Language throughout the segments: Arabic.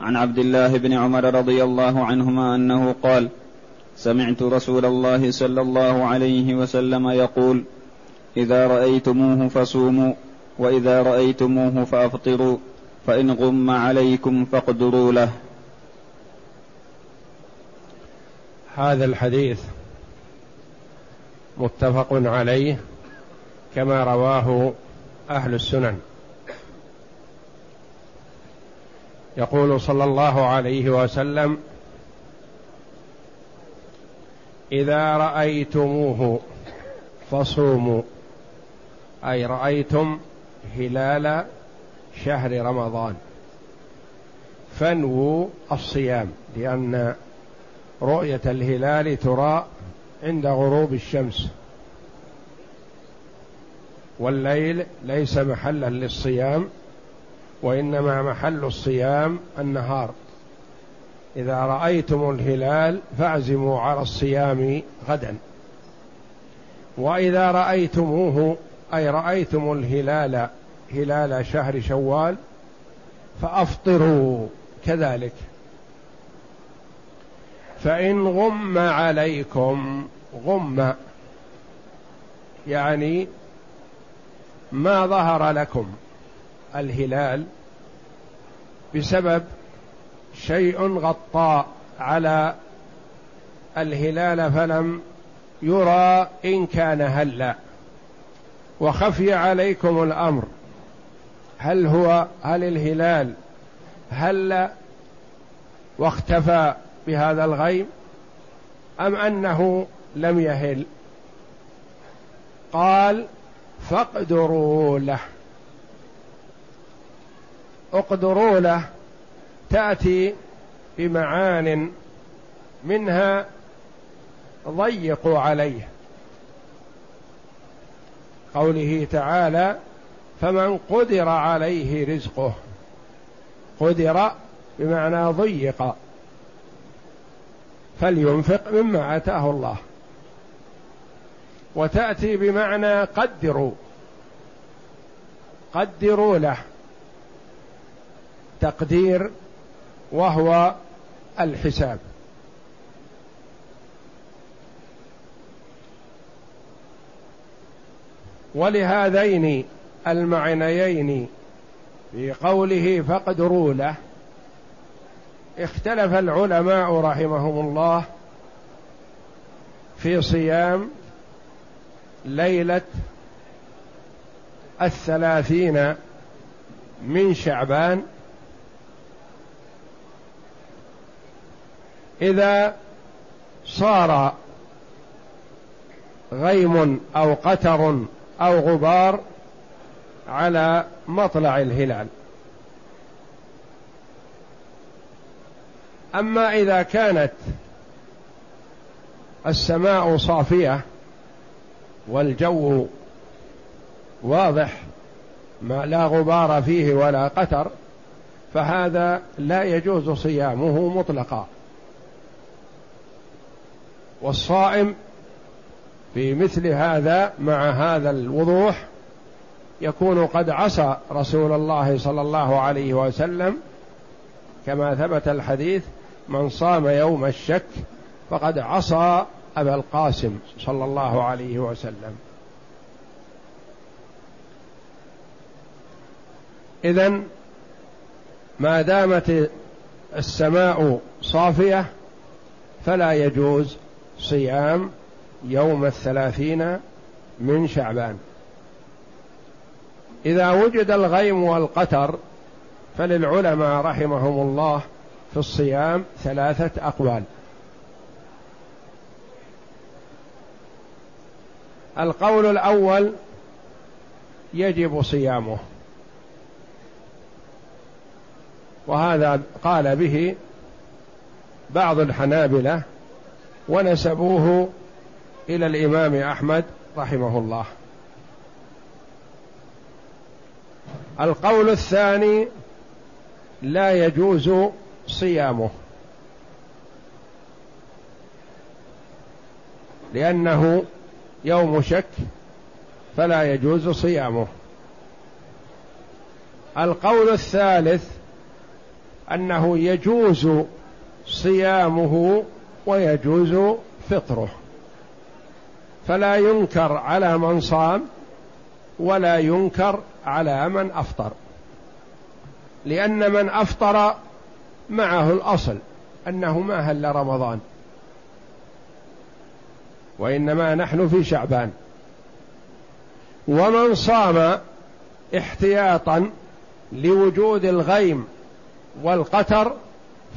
عن عبد الله بن عمر رضي الله عنهما أنه قال سمعت رسول الله صلى الله عليه وسلم يقول إذا رأيتموه فصوموا وإذا رأيتموه فأفطروا فإن غم عليكم فاقدروا له. هذا الحديث متفق عليه كما رواه أهل السنن. يقول صلى الله عليه وسلم إذا رأيتموه فصوموا. أي رأيتم هلال شهر رمضان. فانووا الصيام لأن رؤية الهلال ترى عند غروب الشمس. والليل ليس محلا للصيام وإنما محل الصيام النهار. إذا رأيتم الهلال فاعزموا على الصيام غدا. وإذا رأيتموه أي رأيتم الهلال هلال شهر شوال فأفطروا كذلك. فإن غم عليكم غم يعني ما ظهر لكم. الهلال بسبب شيء غطى على الهلال فلم يرى إن كان هلا. وخفي عليكم الأمر. هل هو هل الهلال هل واختفى بهذا الغيم أم أنه لم يهل؟ قال فاقدروا له. اقدروا له تأتي بمعان منها ضيقوا عليه. قوله تعالى فمن قدر عليه رزقه. قدر بمعنى ضيق. فلينفق مما آتاه الله. وتأتي بمعنى قدروا. قدروا له. تقدير وهو الحساب. ولهذين المعنيين في قوله فاقدروا له اختلف العلماء رحمهم الله في صيام ليلة الثلاثين من شعبان إذا صار غيم أو قتر أو غبار على مطلع الهلال. أما إذا كانت السماء صافية والجو واضح ما لا غبار فيه ولا قتر فهذا لا يجوز صيامه مطلقا. والصائم في مثل هذا مع هذا الوضوح يكون قد عصى رسول الله صلى الله عليه وسلم كما ثبت الحديث من صام يوم الشك فقد عصى أبا القاسم صلى الله عليه وسلم اذا ما دامت السماء صافية فلا يجوز صيام يوم الثلاثين من شعبان. إذا وجد الغيم والقتر فللعلماء رحمهم الله في الصيام ثلاثة أقوال. القول الأول يجب صيامه. وهذا قال به بعض الحنابلة ونسبوه إلى الإمام أحمد رحمه الله. القول الثاني لا يجوز صيامه لأنه يوم شك فلا يجوز صيامه. القول الثالث أنه يجوز صيامه ويجوز فطره. فلا ينكر على من صام ولا ينكر على من أفطر. لأن من أفطر معه الأصل أنه ما هل رمضان. وإنما نحن في شعبان. ومن صام احتياطا لوجود الغيم والقتر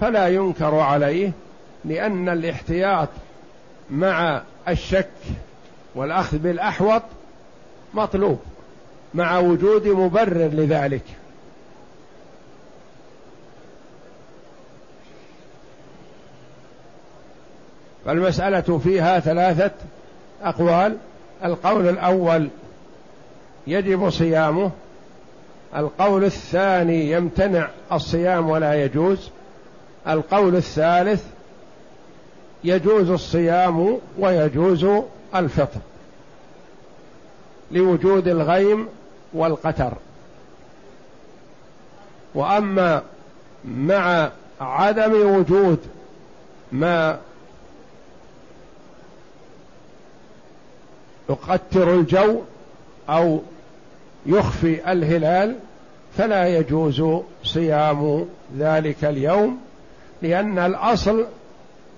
فلا ينكر عليه لأن الاحتياط مع الشك والأخذ بالأحوط مطلوب مع وجود مبرر لذلك. فالمسألة فيها ثلاثة أقوال. القول الأول يجب صيامه. القول الثاني يمتنع الصيام ولا يجوز. القول الثالث يجوز الصيام ويجوز الفطر لوجود الغيم والقتر. وأما مع عدم وجود ما يقتر الجو أو يخفي الهلال فلا يجوز صيام ذلك اليوم لأن الأصل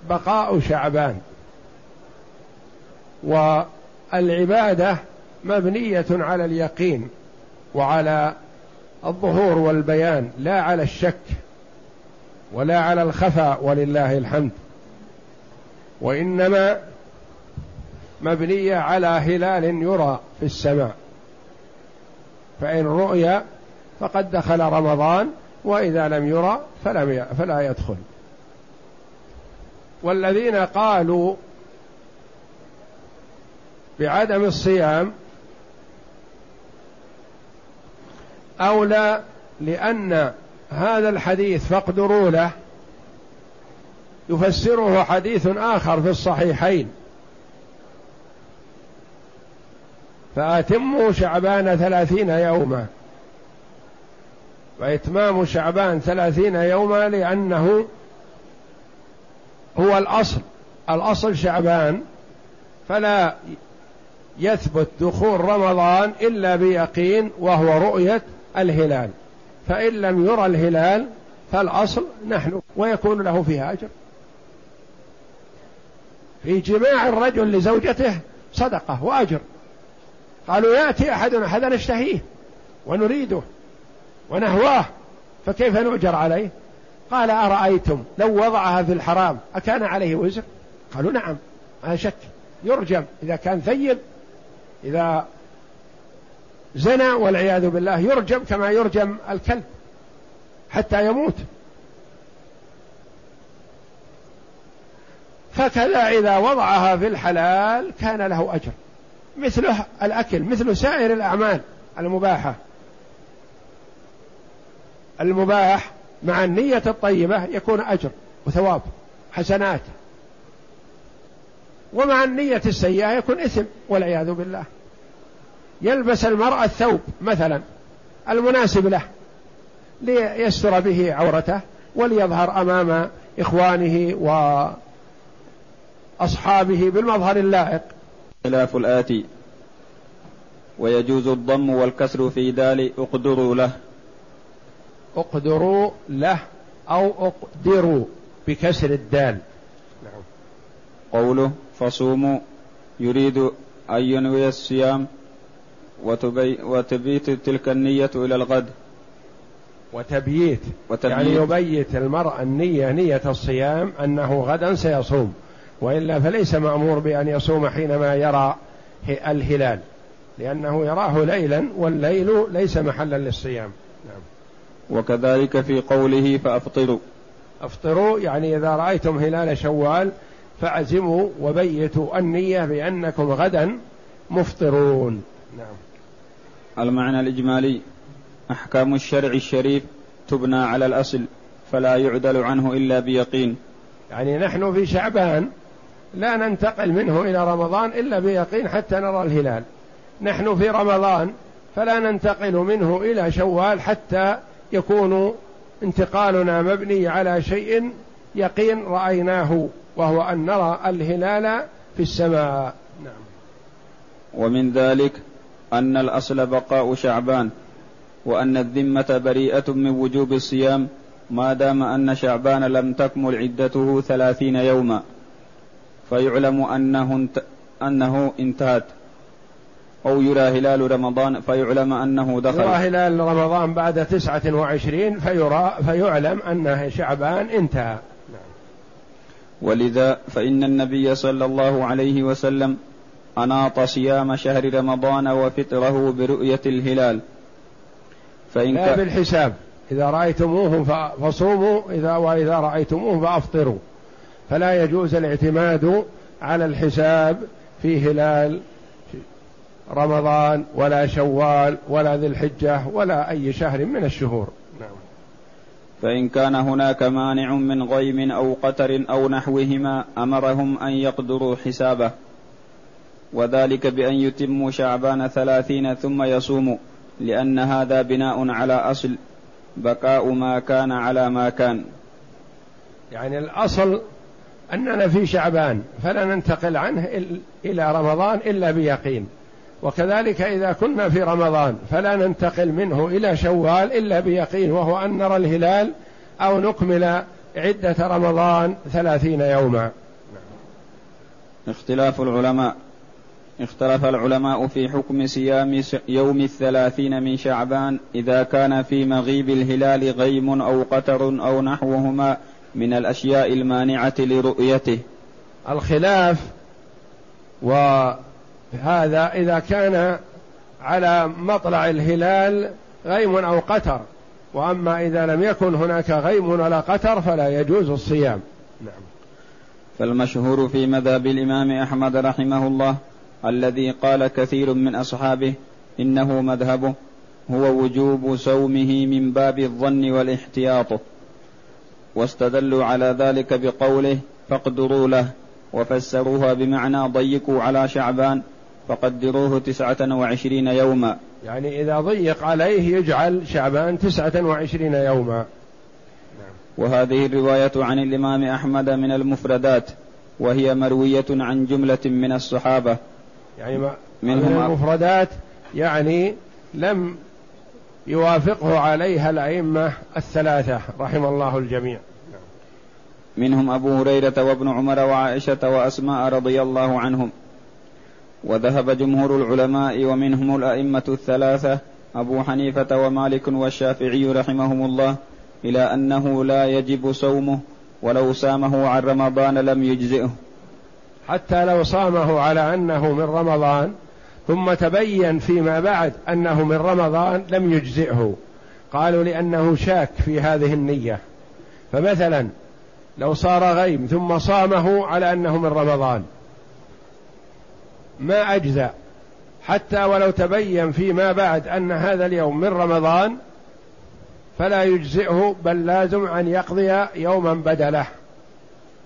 بقاء شعبان. والعبادة مبنية على اليقين وعلى الظهور والبيان لا على الشك ولا على الخفاء ولله الحمد. وإنما مبنية على هلال يرى في السماء. فإن رؤي فقد دخل رمضان وإذا لم يرى فلم فلا يدخل. والذين قالوا بعدم الصيام أولى لأن هذا الحديث فاقدروا له يفسره حديث آخر في الصحيحين. فأتموا شعبان ثلاثين يوما. وإتمام شعبان ثلاثين يوما لأنه هو الأصل. الأصل شعبان فلا يثبت دخول رمضان إلا بيقين وهو رؤية الهلال. فإن لم يرى الهلال فالأصل نحن ويكون له فيها أجر. في جماع الرجل لزوجته صدقة وأجر. قالوا يأتي أحدنا هذا نشتهيه ونريده ونهواه فكيف نؤجر عليه؟ قال أرأيتم لو وضعها في الحرام أكان عليه وزر؟ قالوا نعم لا شك. يرجم إذا كان ثيب إذا زنى والعياذ بالله يرجم كما يرجم الكلب حتى يموت. فكذا إذا وضعها في الحلال كان له أجر. مثله الأكل مثل سائر الأعمال المباحة. المباح مع النية الطيبة يكون أجر وثواب حسنات. ومع النية السيئة يكون إثم والعياذ بالله. يلبس المرأة الثوب مثلا المناسب له ليستر به عورته وليظهر أمام إخوانه وأصحابه بالمظهر اللائق. خلاف الآتي. ويجوز الضم والكسر في دال اقدروا له. اقدروا له أو اقدروا بكسر الدال. نعم. قوله فصوموا يريد أن ينوي الصيام وتبي وتبيت تلك النية إلى الغد. وتبييت, وتبييت. يعني يبيت المرء النية نية الصيام أنه غدا سيصوم وإلا فليس مأمور بأن يصوم حينما يرى الهلال لأنه يراه ليلا والليل ليس محلا للصيام. نعم. وكذلك في قوله فأفطروا. أفطروا يعني إذا رأيتم هلال شوال فاعزموا وبيتوا النية بأنكم غدا مفطرون. نعم. المعنى الإجمالي أحكام الشرع الشريف تبنى على الأصل فلا يعدل عنه إلا بيقين. يعني نحن في شعبان لا ننتقل منه إلى رمضان إلا بيقين حتى نرى الهلال. نحن في رمضان فلا ننتقل منه إلى شوال حتى يكون انتقالنا مبني على شيء يقين رأيناه وهو أن نرى الهلال في السماء. نعم. ومن ذلك أن الأصل بقاء شعبان وأن الذمة بريئة من وجوب الصيام ما دام أن شعبان لم تكمل عدته ثلاثين يوما. فيعلم أنه, انت أنه انتهت. أو يرى هلال رمضان فيعلم أنه دخل. يرى هلال رمضان بعد تسعة وعشرين فيرى فيعلم أن شعبان انتهى. ولذا فإن النبي صلى الله عليه وسلم أناط صيام شهر رمضان وفطره برؤية الهلال. فإن لا بالحساب. إذا رأيتموه فصوموا إذا وإذا رأيتموه فأفطروا. فلا يجوز الاعتماد على الحساب في هلال رمضان ولا شوال ولا ذي الحجة ولا أي شهر من الشهور. نعم. فإن كان هناك مانع من غيم أو قتر أو نحوهما أمرهم أن يقدروا حسابه وذلك بأن يتموا شعبان ثلاثين ثم يصوموا لأن هذا بناء على أصل بقاء ما كان على ما كان. يعني الأصل أننا في شعبان فلا ننتقل عنه إلى رمضان إلا بيقين. وكذلك إذا كنا في رمضان فلا ننتقل منه إلى شوال إلا بيقين وهو أن نرى الهلال أو نكمل عدة رمضان ثلاثين يوما. اختلاف العلماء اختلف العلماء في حكم صيام يوم الثلاثين من شعبان إذا كان في مغيب الهلال غيم أو قتر أو نحوهما من الأشياء المانعة لرؤيته. الخلاف وهذا إذا كان على مطلع الهلال غيم أو قتر وأما إذا لم يكن هناك غيم ولا قتر فلا يجوز الصيام. نعم. فالمشهور في مذهب الإمام أحمد رحمه الله الذي قال كثير من أصحابه إنه مذهبه هو وجوب صومه من باب الظن والاحتياط. واستدلوا على ذلك بقوله فاقدروا له وفسروها بمعنى ضيقوا على شعبان فقدروه تسعة وعشرين يوما. يعني إذا ضيق عليه يجعل شعبان تسعة وعشرين يوما. وهذه الرواية عن الإمام أحمد من المفردات وهي مروية عن جملة من الصحابة. يعني منهم من المفردات يعني لم يوافقه عليها الأئمة الثلاثة رحم الله الجميع. منهم أبو هريرة وابن عمر وعائشة وأسماء رضي الله عنهم. وذهب جمهور العلماء ومنهم الأئمة الثلاثة أبو حنيفة ومالك والشافعي رحمهم الله إلى أنه لا يجب صومه ولو سامه عن رمضان لم يجزئه. حتى لو صامه على أنه من رمضان ثم تبين فيما بعد أنه من رمضان لم يجزئه. قالوا لأنه شاك في هذه النية. فمثلا لو صار غيم ثم صامه على أنه من رمضان ما أجزى. حتى ولو تبين فيما بعد أن هذا اليوم من رمضان فلا يجزئه بل لازم أن يقضي يوما بدله.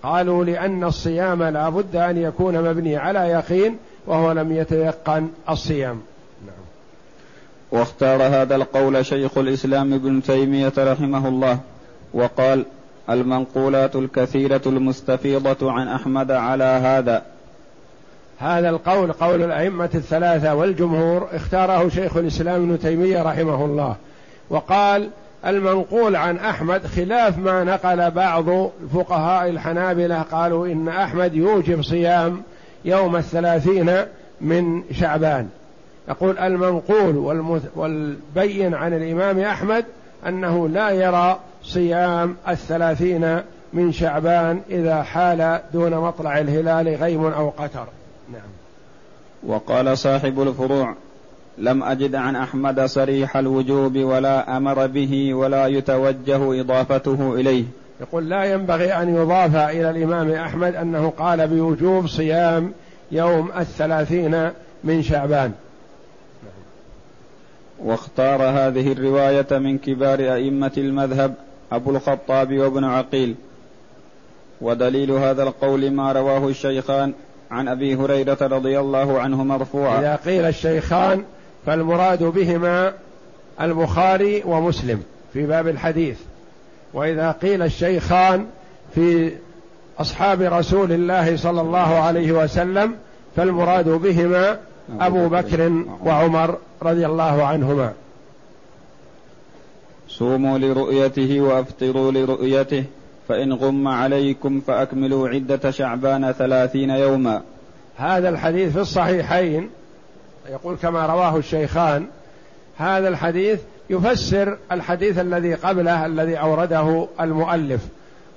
قالوا لأن الصيام لا بد أن يكون مبني على يقين وهو لم يتيقن الصيام. نعم. واختار هذا القول شيخ الإسلام ابن تيمية رحمه الله وقال المنقولات الكثيرة المستفيضة عن أحمد على هذا هذا القول قول الأئمة الثلاثة والجمهور اختاره شيخ الإسلام ابن تيمية رحمه الله وقال المنقول عن أحمد خلاف ما نقل بعض فقهاء الحنابلة قالوا إن أحمد يوجب صيام يوم الثلاثين من شعبان. يقول المنقول والبين عن الإمام أحمد أنه لا يرى صيام الثلاثين من شعبان إذا حال دون مطلع الهلال غيم أو قتر نعم. وقال صاحب الفروع لم أجد عن أحمد صريح الوجوب ولا أمر به ولا يتوجه إضافته إليه. يقول لا ينبغي أن يضاف إلى الإمام أحمد أنه قال بوجوب صيام يوم الثلاثين من شعبان. واختار هذه الرواية من كبار أئمة المذهب أبو الخطاب وابن عقيل. ودليل هذا القول ما رواه الشيخان عن أبي هريرة رضي الله عنه مرفوعا. إذا قيل الشيخان فالمراد بهما البخاري ومسلم في باب الحديث. وإذا قيل الشيخان في أصحاب رسول الله صلى الله عليه وسلم فالمراد بهما أبو بكر وعمر رضي الله عنهما. صوموا لرؤيته وأفطروا لرؤيته. فإن غم عليكم فأكملوا عدة شعبان ثلاثين يوما. هذا الحديث في الصحيحين يقول كما رواه الشيخان هذا الحديث يفسر الحديث الذي قبله الذي أورده المؤلف.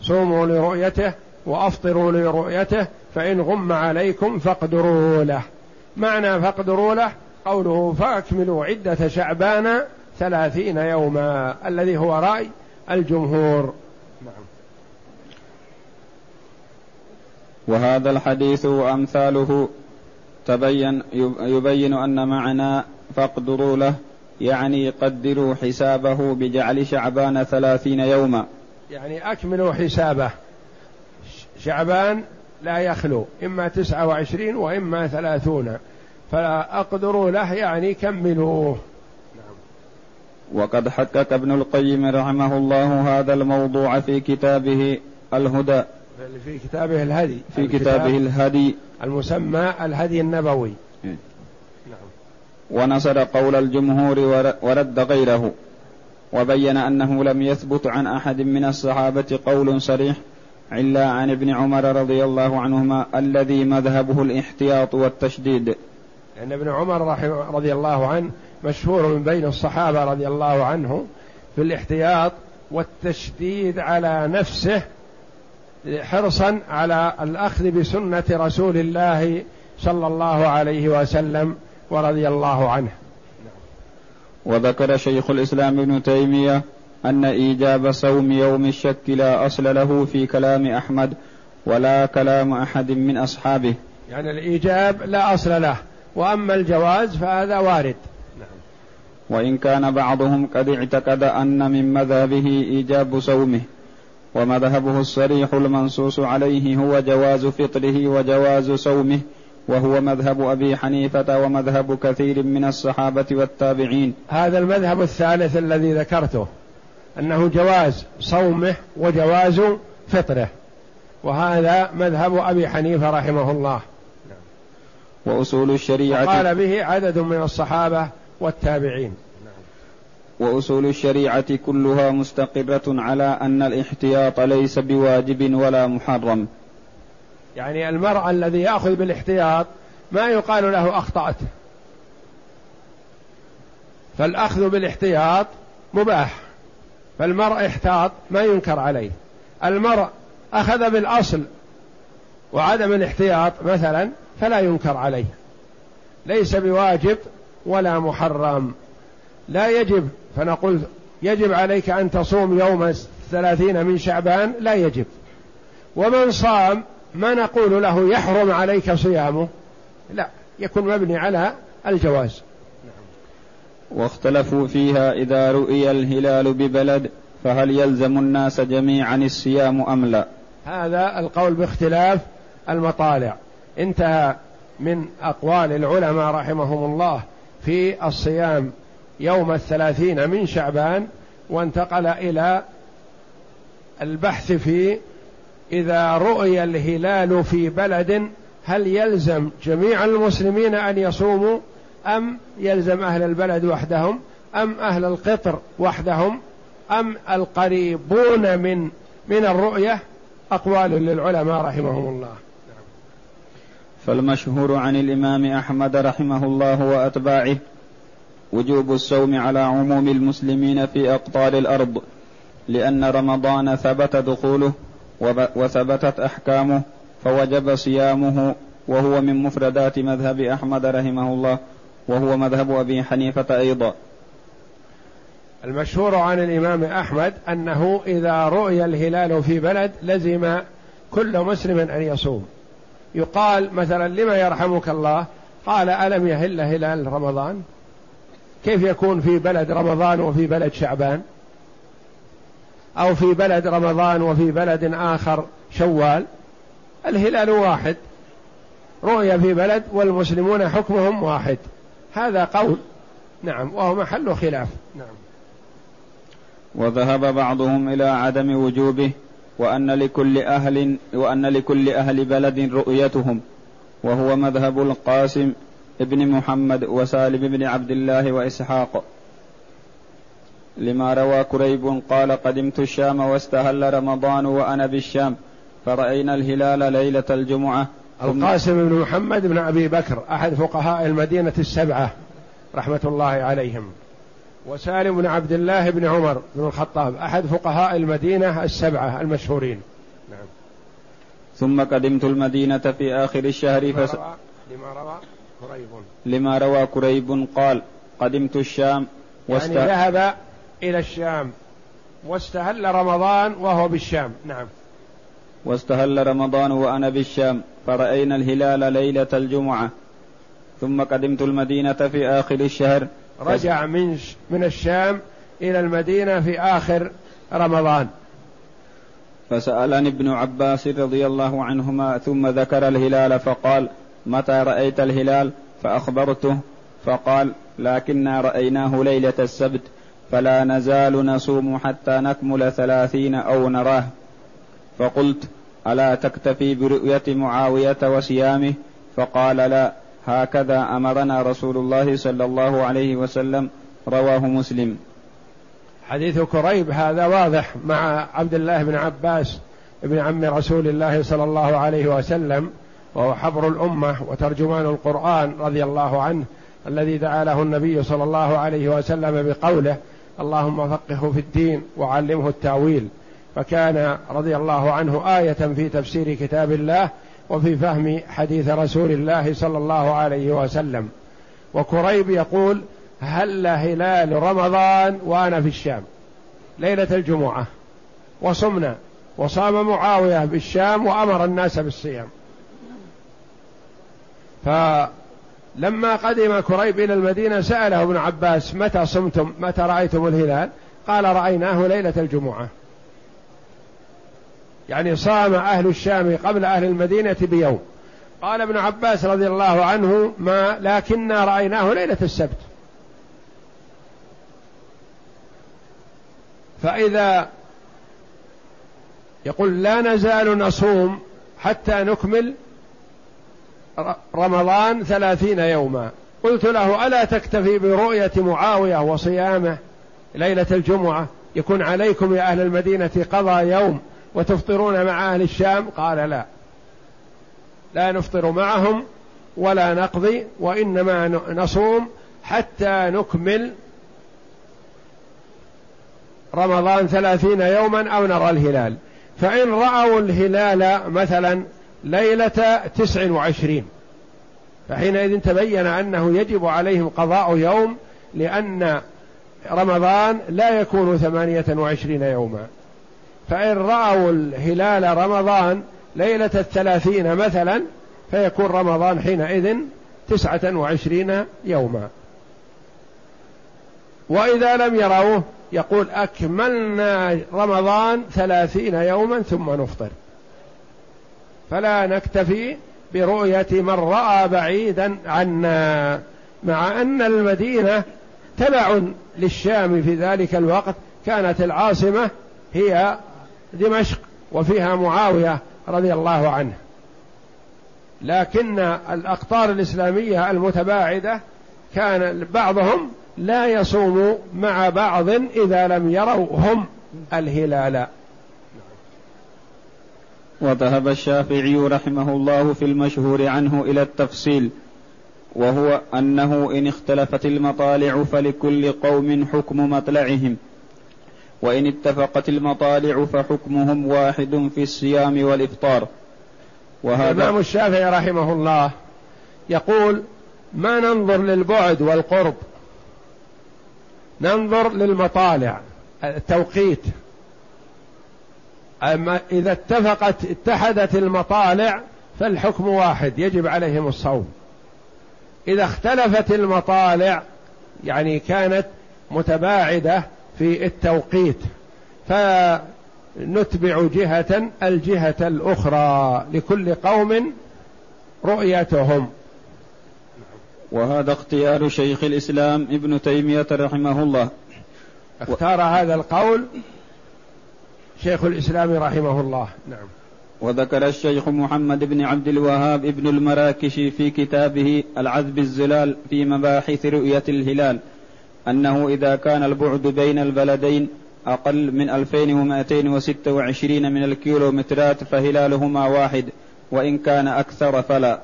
صوموا لرؤيته وأفطروا لرؤيته فإن غم عليكم فاقدروا له. معنى فاقدروا له قوله فأكملوا عدة شعبان ثلاثين يوما الذي هو رأي الجمهور. وهذا الحديث وامثاله تبين يبين أن معنى فاقدروا له يعني قدروا حسابه بجعل شعبان ثلاثين يوما. يعني أكملوا حسابه. شعبان لا يخلو إما تسعة وعشرين وإما ثلاثون. فأقدروا له يعني كملوه. وقد حقق ابن القيم رحمه الله هذا الموضوع في كتابه الهدى. في كتابه الهدي. في كتابه الهدي. المسمى الهدي النبوي. ونصر قول الجمهور ورد غيره وبين أنه لم يثبت عن أحد من الصحابة قول صريح إلا عن ابن عمر رضي الله عنهما الذي مذهبه الاحتياط والتشديد. لأن ابن عمر رضي الله عنه مشهور من بين الصحابة رضي الله عنه في الاحتياط والتشديد على نفسه حرصا على الأخذ بسنة رسول الله صلى الله عليه وسلم ورضي الله عنه. وذكر شيخ الإسلام ابن تيمية أن إيجاب صوم يوم الشك لا أصل له في كلام أحمد ولا كلام أحد من أصحابه. يعني الإيجاب لا أصل له وأما الجواز فهذا وارد. وإن كان بعضهم قد اعتقد أن من مذهبه إيجاب صومه. ومذهبه الصريح المنصوص عليه هو جواز فطره وجواز صومه وهو مذهب أبي حنيفة ومذهب كثير من الصحابة والتابعين. هذا المذهب الثالث الذي ذكرته أنه جواز صومه وجواز فطره. وهذا مذهب أبي حنيفة رحمه الله. وأصول الشريعة قال به عدد من الصحابة والتابعين. وأصول الشريعة كلها مستقره على أن الاحتياط ليس بواجب ولا محرم. يعني المرء الذي يأخذ بالاحتياط ما يقال له أخطأت. فالأخذ بالاحتياط مباح فالمرء احتاط ما ينكر عليه. المرء أخذ بالأصل وعدم الاحتياط مثلا فلا ينكر عليه. ليس بواجب ولا محرم. لا يجب فنقول يجب عليك أن تصوم يوم الثلاثين من شعبان لا يجب. ومن صام ما نقول له يحرم عليك صيامه لا يكون مبني على الجواز. واختلفوا فيها إذا رؤي الهلال ببلد فهل يلزم الناس جميعا الصيام أم لا؟ هذا القول باختلاف المطالع. انتهى من أقوال العلماء رحمهم الله في الصيام يوم الثلاثين من شعبان وانتقل إلى البحث في إذا رؤي الهلال في بلد هل يلزم جميع المسلمين أن يصوموا؟ أم يلزم أهل البلد وحدهم؟ أم أهل القطر وحدهم؟ أم القريبون من من الرؤية؟ أقوال للعلماء رحمهم الله. فالمشهور عن الإمام أحمد رحمه الله وأتباعه وجوب الصوم على عموم المسلمين في أقطار الأرض لأن رمضان ثبت دخوله وثبتت أحكامه فوجب صيامه وهو من مفردات مذهب أحمد رحمه الله وهو مذهب أبي حنيفة أيضا. المشهور عن الإمام أحمد أنه إذا رؤي الهلال في بلد لزم كل مسلم أن يصوم. يقال مثلا لما يرحمك الله؟ قال ألم يهل هلال رمضان؟ كيف يكون في بلد رمضان وفي بلد شعبان؟ أو في بلد رمضان وفي بلد آخر شوال؟ الهلال واحد. رؤيا في بلد والمسلمون حكمهم واحد. هذا قول. نعم وهو محل خلاف. نعم. وذهب بعضهم إلى عدم وجوبه وأن لكل أهل وأن لكل أهل بلد رؤيتهم وهو مذهب القاسم ابن محمد وسالم بن عبد الله وإسحاق. لما روى كريب قال قدمت الشام واستهل رمضان وأنا بالشام فرأينا الهلال ليلة الجمعة. القاسم بن محمد بن أبي بكر أحد فقهاء المدينة السبعة رحمة الله عليهم. وسالم بن عبد الله بن عمر بن الخطاب أحد فقهاء المدينة السبعة المشهورين. نعم. ثم قدمت المدينة في آخر الشهر لما فس... روى لما روى كريب لما روى كريب قال قدمت الشام واست... يعني ذهب إلى الشام واستهل رمضان وهو بالشام. نعم. واستهل رمضان وأنا بالشام فرأينا الهلال ليلة الجمعة ثم قدمت المدينة في آخر الشهر. رجع من من الشام إلى المدينة في آخر رمضان. فسألني ابن عباس رضي الله عنهما ثم ذكر الهلال فقال متى رأيت الهلال؟ فأخبرته فقال لكنا رأيناه ليلة السبت فلا نزال نصوم حتى نكمل ثلاثين أو نراه. فقلت ألا تكتفي برؤية معاوية وصيامه؟ فقال لا هكذا أمرنا رسول الله صلى الله عليه وسلم رواه مسلم. حديث كريب هذا واضح مع عبد الله بن عباس ابن عم رسول الله صلى الله عليه وسلم. وهو حبر الأمة وترجمان القرآن رضي الله عنه الذي دعا له النبي صلى الله عليه وسلم بقوله اللهم فقهه في الدين وعلمه التأويل. فكان رضي الله عنه آية في تفسير كتاب الله وفي فهم حديث رسول الله صلى الله عليه وسلم. وكريب يقول هل هلال رمضان وأنا في الشام؟ ليلة الجمعة. وصمنا. وصام معاوية بالشام وأمر الناس بالصيام. فلما قدم كريب إلى المدينة سأله ابن عباس متى صمتم؟ متى رأيتم الهلال؟ قال رأيناه ليلة الجمعة. يعني صام أهل الشام قبل أهل المدينة بيوم. قال ابن عباس رضي الله عنه ما لكننا رأيناه ليلة السبت. فإذا يقول لا نزال نصوم حتى نكمل رمضان ثلاثين يوما. قلت له ألا تكتفي برؤية معاوية وصيامه ليلة الجمعة؟ يكون عليكم يا أهل المدينة قضى يوم وتفطرون مع أهل الشام؟ قال لا. لا نفطر معهم ولا نقضي وإنما نصوم حتى نكمل رمضان ثلاثين يوما أو نرى الهلال. فإن رأوا الهلال مثلا ليلة تسع وعشرين. فحينئذ تبين أنه يجب عليهم قضاء يوم لأن رمضان لا يكون ثمانية وعشرين يوما. فإن رأوا الهلال رمضان ليلة الثلاثين مثلا فيكون رمضان حينئذ تسعة وعشرين يوما. وإذا لم يروه يقول أكملنا رمضان ثلاثين يوما ثم نفطر. فلا نكتفي برؤية من رأى بعيدا عنا مع أن المدينة تبع للشام في ذلك الوقت كانت العاصمة هي دمشق وفيها معاوية رضي الله عنه. لكن الأقطار الإسلامية المتباعدة كان بعضهم لا يصوم مع بعض إذا لم يروا هم الهلال. وذهب الشافعي رحمه الله في المشهور عنه إلى التفصيل وهو أنه إن اختلفت المطالع فلكل قوم حكم مطلعهم وإن اتفقت المطالع فحكمهم واحد في الصيام والإفطار. وهذا الإمام الشافعي رحمه الله يقول ما ننظر للبعد والقرب ننظر للمطالع التوقيت أما إذا اتفقت اتحدت المطالع فالحكم واحد يجب عليهم الصوم. إذا اختلفت المطالع يعني كانت متباعدة في التوقيت فنتبع جهة الجهة الأخرى لكل قوم رؤيتهم. وهذا اختيار شيخ الإسلام ابن تيمية رحمه الله. اختار هذا القول شيخ الإسلام رحمه الله. نعم. وذكر الشيخ محمد بن عبد الوهاب ابن المراكش في كتابه العذب الزلال في مباحث رؤية الهلال أنه إذا كان البعد بين البلدين أقل من 2226 من الكيلومترات فهلالهما واحد وإن كان أكثر فلا.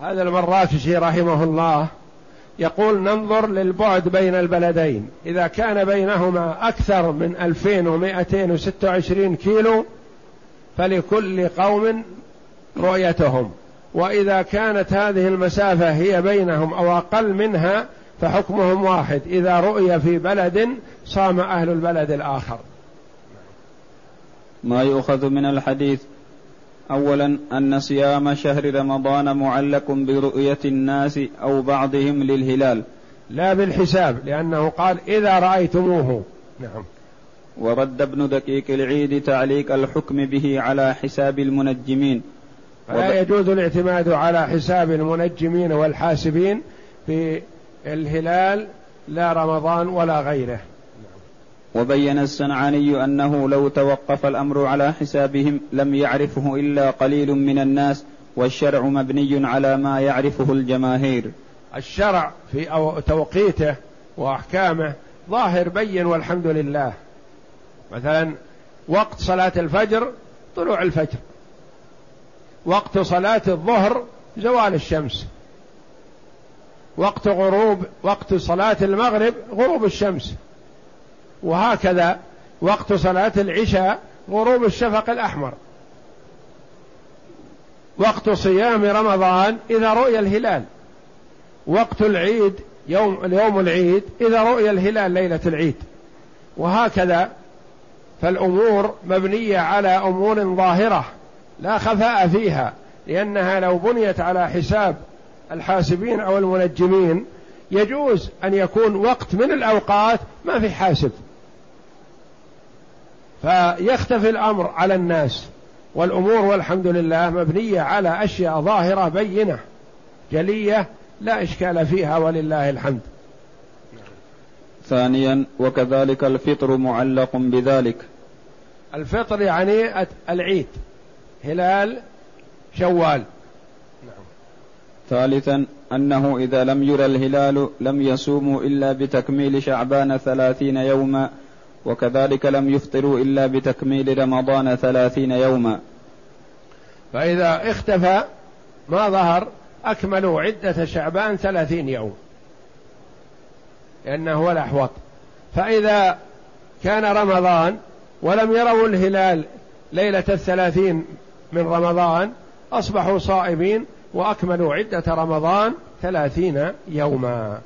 هذا المراكشي رحمه الله يقول ننظر للبعد بين البلدين. إذا كان بينهما أكثر من 2226 كيلو فلكل قوم رؤيتهم. وإذا كانت هذه المسافة هي بينهم أو أقل منها فحكمهم واحد. إذا رؤي في بلد صام أهل البلد الآخر. ما يؤخذ من الحديث اولا أن صيام شهر رمضان معلق برؤية الناس أو بعضهم للهلال. لا بالحساب لأنه قال إذا رأيتموه. نعم. ورد ابن دقيق العيد تعليق الحكم به على حساب المنجمين. فلا يجوز الاعتماد على حساب المنجمين والحاسبين في الهلال لا رمضان ولا غيره. وبين السنعاني أنه لو توقف الأمر على حسابهم لم يعرفه إلا قليل من الناس والشرع مبني على ما يعرفه الجماهير. الشرع في توقيته وأحكامه ظاهر بين والحمد لله. مثلا وقت صلاة الفجر طلوع الفجر. وقت صلاة الظهر زوال الشمس. وقت غروب وقت صلاة المغرب غروب الشمس. وهكذا وقت صلاة العشاء غروب الشفق الأحمر. وقت صيام رمضان إذا رؤي الهلال. وقت العيد يوم اليوم العيد إذا رؤي الهلال ليلة العيد. وهكذا فالأمور مبنية على أمور ظاهرة لا خفاء فيها لأنها لو بنيت على حساب الحاسبين أو المنجمين يجوز أن يكون وقت من الأوقات ما في حاسب. فيختفي الأمر على الناس. والأمور والحمد لله مبنية على أشياء ظاهرة بينة جلية لا إشكال فيها ولله الحمد. ثانيا وكذلك الفطر معلق بذلك. الفطر يعني العيد هلال شوال. ثالثا أنه إذا لم يرى الهلال لم يصوموا إلا بتكميل شعبان ثلاثين يوما وكذلك لم يفطروا إلا بتكميل رمضان ثلاثين يوما. فإذا اختفى ما ظهر أكملوا عدة شعبان ثلاثين يوم. لأنه هو الأحوط. فإذا كان رمضان ولم يروا الهلال ليلة الثلاثين من رمضان أصبحوا صائمين وأكملوا عدة رمضان ثلاثين يوما.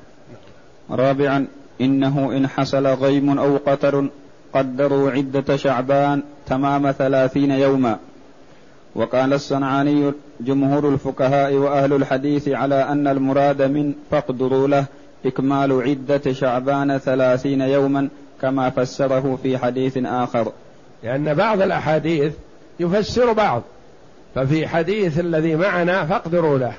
رابعا إنه إن حصل غيم أو قتر قدروا عدة شعبان تمام ثلاثين يوما. وقال الصنعاني جمهور الفقهاء وأهل الحديث على أن المراد من فاقدروا له إكمال عدة شعبان ثلاثين يوما كما فسره في حديث آخر. لأن بعض الأحاديث يفسر بعض ففي حديث الذي معنا فاقدروا له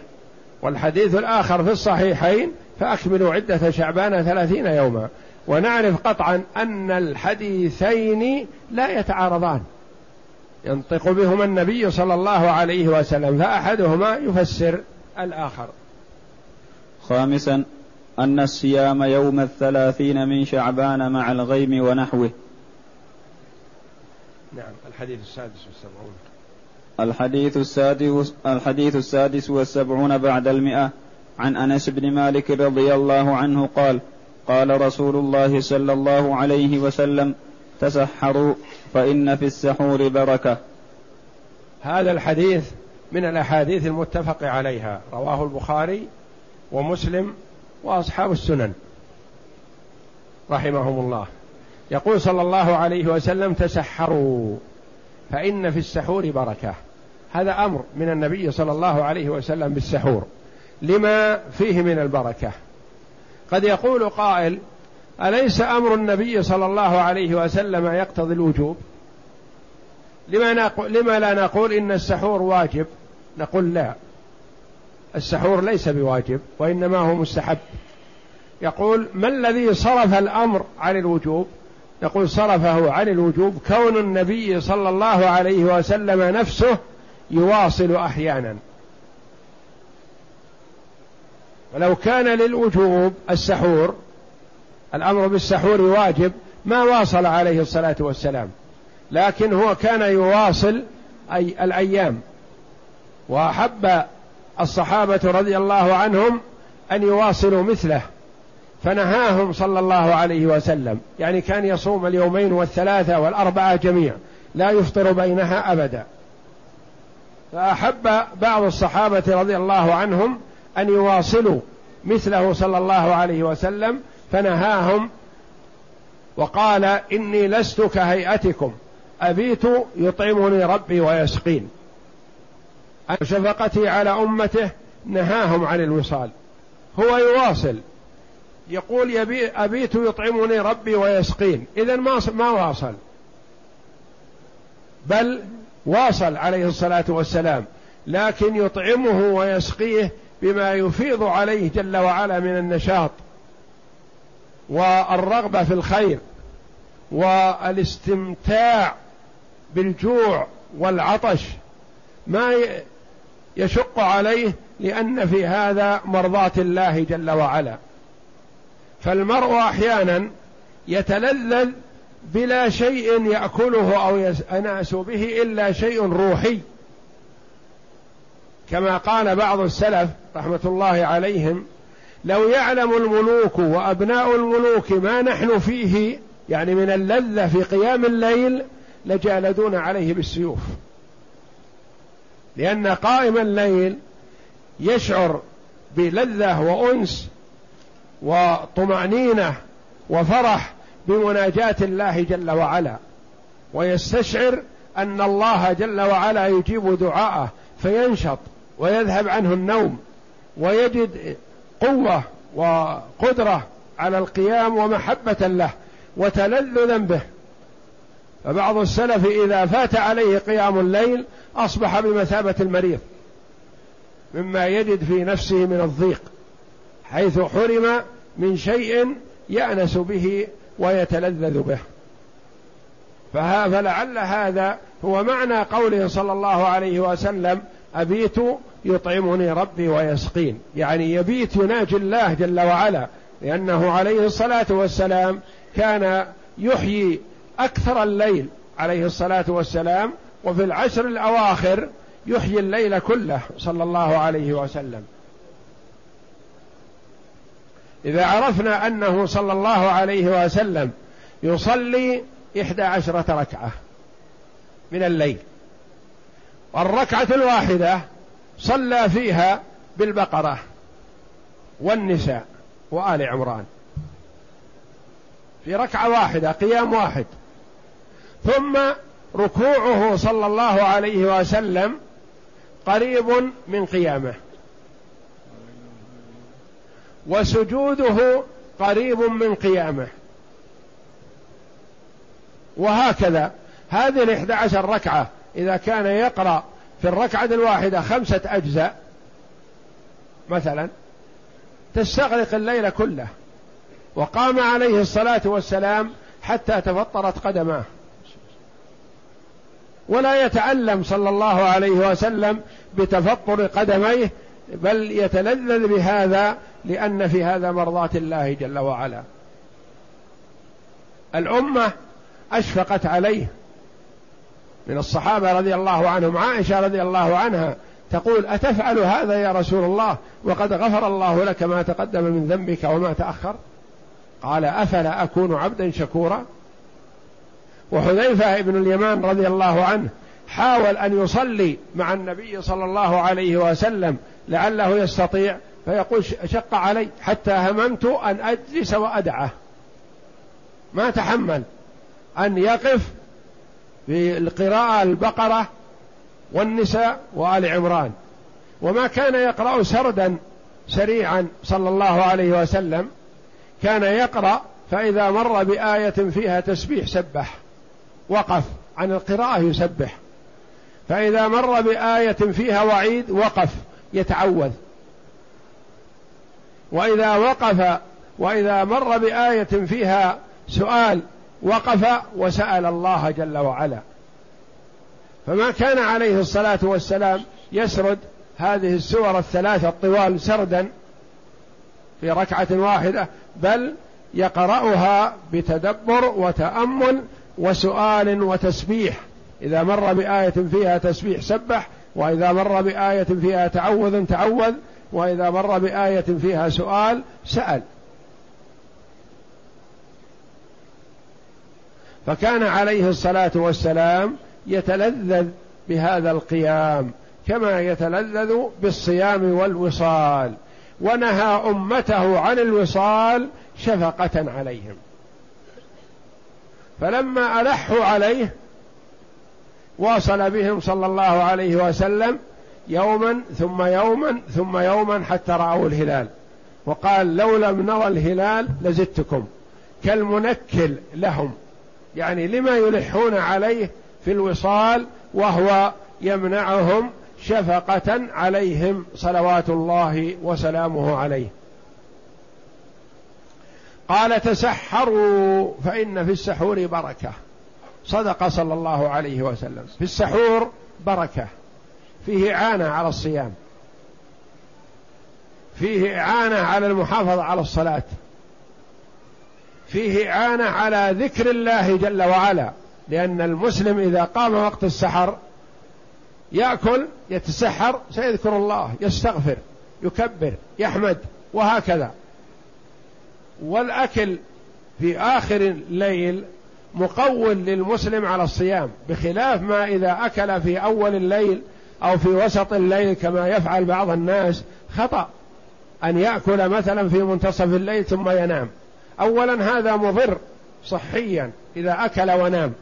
والحديث الآخر في الصحيحين فأكملوا عدة شعبان ثلاثين يوما. ونعرف قطعا أن الحديثين لا يتعارضان. ينطق بهما النبي صلى الله عليه وسلم فأحدهما يفسر الآخر. خامسا أن الصيام يوم الثلاثين من شعبان مع الغيم ونحوه. نعم الحديث السادس والسبعون. الحديث السادس الحديث السادس والسبعون بعد المئة. عن أنس بن مالك رضي الله عنه قال قال رسول الله صلى الله عليه وسلم تسحروا فإن في السحور بركة. هذا الحديث من الأحاديث المتفق عليها رواه البخاري ومسلم وأصحاب السنن. رحمهم الله. يقول صلى الله عليه وسلم تسحروا فإن في السحور بركة. هذا أمر من النبي صلى الله عليه وسلم بالسحور. لما فيه من البركة. قد يقول قائل أليس أمر النبي صلى الله عليه وسلم يقتضي الوجوب؟ لما, نقول لما لا نقول إن السحور واجب؟ نقول لا. السحور ليس بواجب وإنما هو مستحب. يقول ما الذي صرف الأمر عن الوجوب؟ يقول صرفه عن الوجوب كون النبي صلى الله عليه وسلم نفسه يواصل أحيانا. ولو كان للوجوب السحور الأمر بالسحور واجب ما واصل عليه الصلاة والسلام. لكن هو كان يواصل أي الأيام. وأحب الصحابة رضي الله عنهم أن يواصلوا مثله فنهاهم صلى الله عليه وسلم. يعني كان يصوم اليومين والثلاثة والأربعة جميع لا يفطر بينها أبدا. فأحب بعض الصحابة رضي الله عنهم أن يواصلوا مثله صلى الله عليه وسلم فنهاهم وقال إني لست كهيئتكم أبيت يطعمني ربي ويسقين. شفقتي على أمته نهاهم عن الوصال. هو يواصل يقول يبي أبيت يطعمني ربي ويسقين. إذا ما ما واصل. بل واصل عليه الصلاة والسلام لكن يطعمه ويسقيه بما يفيض عليه جل وعلا من النشاط والرغبة في الخير والاستمتاع بالجوع والعطش ما يشق عليه لأن في هذا مرضاة الله جل وعلا. فالمرء أحيانا يتلذذ بلا شيء يأكله أو ينأس به إلا شيء روحي. كما قال بعض السلف رحمة الله عليهم لو يعلم الملوك وأبناء الملوك ما نحن فيه يعني من اللذة في قيام الليل لجالدون عليه بالسيوف. لأن قائم الليل يشعر بلذة وأنس وطمأنينة وفرح بمناجاة الله جل وعلا. ويستشعر أن الله جل وعلا يجيب دعاءه فينشط. ويذهب عنه النوم ويجد قوة وقدرة على القيام ومحبة له وتلذذا به. فبعض السلف إذا فات عليه قيام الليل أصبح بمثابة المريض مما يجد في نفسه من الضيق حيث حرم من شيء يأنس به ويتلذذ به. فلعل هذا هو معنى قوله صلى الله عليه وسلم أبيت يطعمني ربي ويسقين. يعني يبيت يناجي الله جل وعلا لأنه عليه الصلاة والسلام كان يحيي أكثر الليل عليه الصلاة والسلام وفي العشر الأواخر يحيي الليل كله صلى الله عليه وسلم. إذا عرفنا أنه صلى الله عليه وسلم يصلي إحدى عشرة ركعة من الليل. والركعة الواحدة صلى فيها بالبقرة والنساء وآل عمران. في ركعة واحدة قيام واحد. ثم ركوعه صلى الله عليه وسلم قريب من قيامه. وسجوده قريب من قيامه. وهكذا. هذه الإحدى عشر ركعة إذا كان يقرأ في الركعة الواحدة خمسة أجزاء مثلا تستغرق الليل كله وقام عليه الصلاة والسلام حتى تفطرت قدماه. ولا يتألم صلى الله عليه وسلم بتفطر قدميه بل يتلذذ بهذا لأن في هذا مرضاة الله جل وعلا. الأمة أشفقت عليه. من الصحابة رضي الله عنهم عائشة رضي الله عنها تقول أتفعل هذا يا رسول الله؟ وقد غفر الله لك ما تقدم من ذنبك وما تأخر؟ قال أفلا أكون عبدا شكورا؟ وحذيفة بن اليمان رضي الله عنه حاول أن يصلي مع النبي صلى الله عليه وسلم لعله يستطيع فيقول شق علي حتى هممت أن أجلس وأدعه. ما تحمل. أن يقف في القراءة البقرة والنساء وآل عمران. وما كان يقرأ سردا سريعا صلى الله عليه وسلم كان يقرأ فإذا مر بآية فيها تسبيح سبح وقف عن القراءة يسبح. فإذا مر بآية فيها وعيد وقف يتعوذ. وإذا وقف وإذا مر بآية فيها سؤال وقف وسأل الله جل وعلا. فما كان عليه الصلاة والسلام يسرد هذه السور الثلاثة الطوال سردا في ركعة واحدة بل يقرأها بتدبر وتأمل وسؤال وتسبيح. إذا مر بآية فيها تسبيح سبح وإذا مر بآية فيها تعوذ تعوذ وإذا مر بآية فيها سؤال سأل. فكان عليه الصلاة والسلام يتلذذ بهذا القيام كما يتلذذ بالصيام والوصال ونهى أمته عن الوصال شفقة عليهم. فلما ألحوا عليه واصل بهم صلى الله عليه وسلم يوما ثم يوما ثم يوما حتى رأوا الهلال وقال لو لم نرى الهلال لزدتكم كالمنكل لهم. يعني لما يلحون عليه في الوصال وهو يمنعهم شفقة عليهم صلوات الله وسلامه عليه. قال تسحروا فإن في السحور بركة. صدق صلى الله عليه وسلم. في السحور بركة. فيه إعانة على الصيام. فيه إعانة على المحافظة على الصلاة. فيه إعانة على ذكر الله جل وعلا لأن المسلم إذا قام وقت السحر يأكل يتسحر سيذكر الله يستغفر يكبر يحمد وهكذا. والأكل في آخر الليل مقول للمسلم على الصيام بخلاف ما إذا أكل في أول الليل أو في وسط الليل كما يفعل بعض الناس خطأ. أن يأكل مثلا في منتصف الليل ثم ينام. أولا هذا مضر صحيا إذا أكل ونام.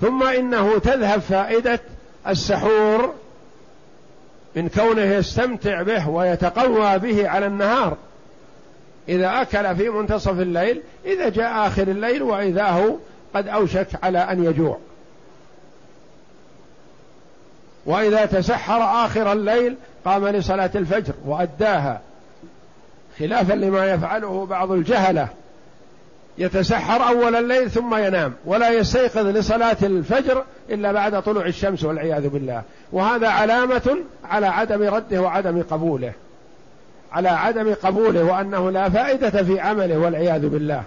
ثم إنه تذهب فائدة السحور من كونه يستمتع به ويتقوى به على النهار. إذا أكل في منتصف الليل إذا جاء آخر الليل وإذا هو قد أوشك على أن يجوع. وإذا تسحر آخر الليل قام لصلاة الفجر وأداها. خلافا لما يفعله بعض الجهلة. يتسحر أول الليل ثم ينام ولا يستيقظ لصلاة الفجر إلا بعد طلوع الشمس والعياذ بالله. وهذا علامة على عدم رده وعدم قبوله. على عدم قبوله وأنه لا فائدة في عمله والعياذ بالله.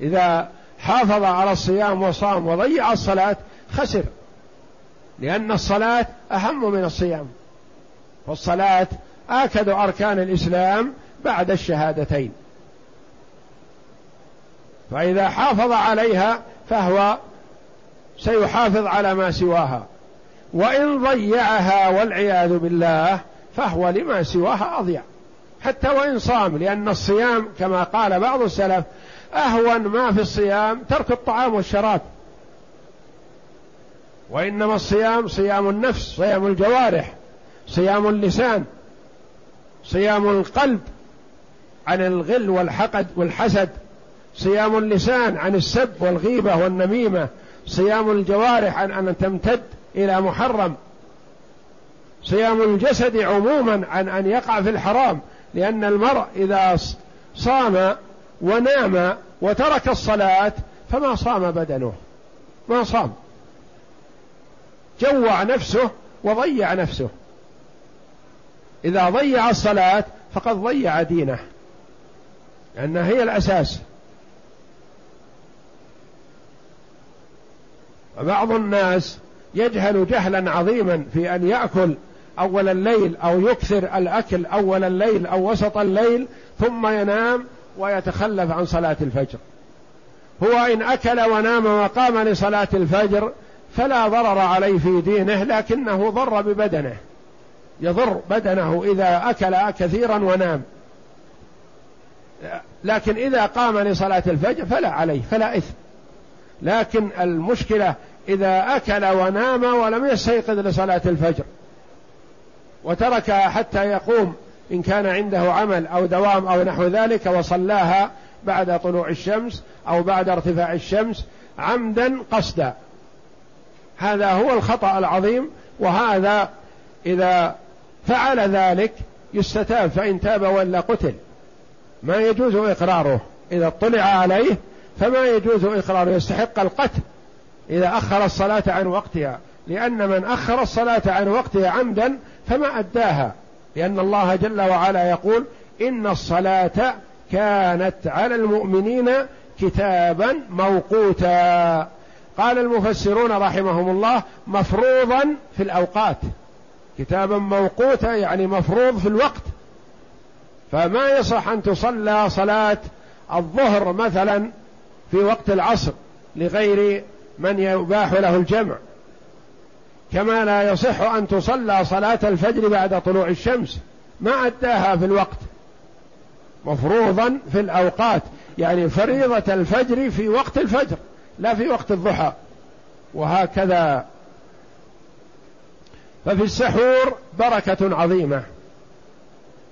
إذا حافظ على الصيام وصام وضيع الصلاة خسر لأن الصلاة أهم من الصيام. والصلاة آكد أركان الإسلام بعد الشهادتين. فإذا حافظ عليها فهو سيحافظ على ما سواها. وإن ضيعها والعياذ بالله فهو لما سواها أضيع. حتى وإن صام لأن الصيام كما قال بعض السلف أهون ما في الصيام ترك الطعام والشراب. وإنما الصيام صيام النفس صيام الجوارح صيام اللسان صيام القلب. عن الغل والحقد والحسد صيام اللسان عن السب والغيبة والنميمة صيام الجوارح عن أن تمتد إلى محرم صيام الجسد عموما عن أن يقع في الحرام لأن المرء إذا صام ونام وترك الصلاة فما صام بدنه ما صام. جوع نفسه وضيع نفسه. إذا ضيع الصلاة فقد ضيع دينه. لأنها هي الأساس. بعض الناس يجهل جهلا عظيما في أن يأكل أول الليل أو يكثر الأكل أول الليل أو وسط الليل ثم ينام ويتخلف عن صلاة الفجر. هو إن أكل ونام وقام لصلاة الفجر فلا ضرر عليه في دينه لكنه ضر ببدنه. يضر بدنه إذا أكل كثيرا ونام. لكن إذا قام لصلاة الفجر فلا عليه فلا إثم. لكن المشكلة إذا أكل ونام ولم يستيقظ لصلاة الفجر وتركها حتى يقوم إن كان عنده عمل أو دوام أو نحو ذلك وصلاها بعد طلوع الشمس أو بعد ارتفاع الشمس عمدا قصدا. هذا هو الخطأ العظيم وهذا إذا فعل ذلك يستتاب فإن تاب ولا قتل. ما يجوز إقراره. إذا اطلع عليه فما يجوز إقراره يستحق القتل إذا أخر الصلاة عن وقتها. لأن من أخر الصلاة عن وقتها عمدا فما أداها. لأن الله جل وعلا يقول إن الصلاة كانت على المؤمنين كتابا موقوتا. قال المفسرون رحمهم الله مفروضا في الأوقات. كتابا موقوتا يعني مفروض في الوقت. فما يصح أن تصلى صلاة الظهر مثلا في وقت العصر لغير من يباح له الجمع. كما لا يصح أن تصلى صلاة الفجر بعد طلوع الشمس ما أداها في الوقت. مفروضا في الأوقات يعني فريضة الفجر في وقت الفجر لا في وقت الضحى. وهكذا. ففي السحور بركة عظيمة.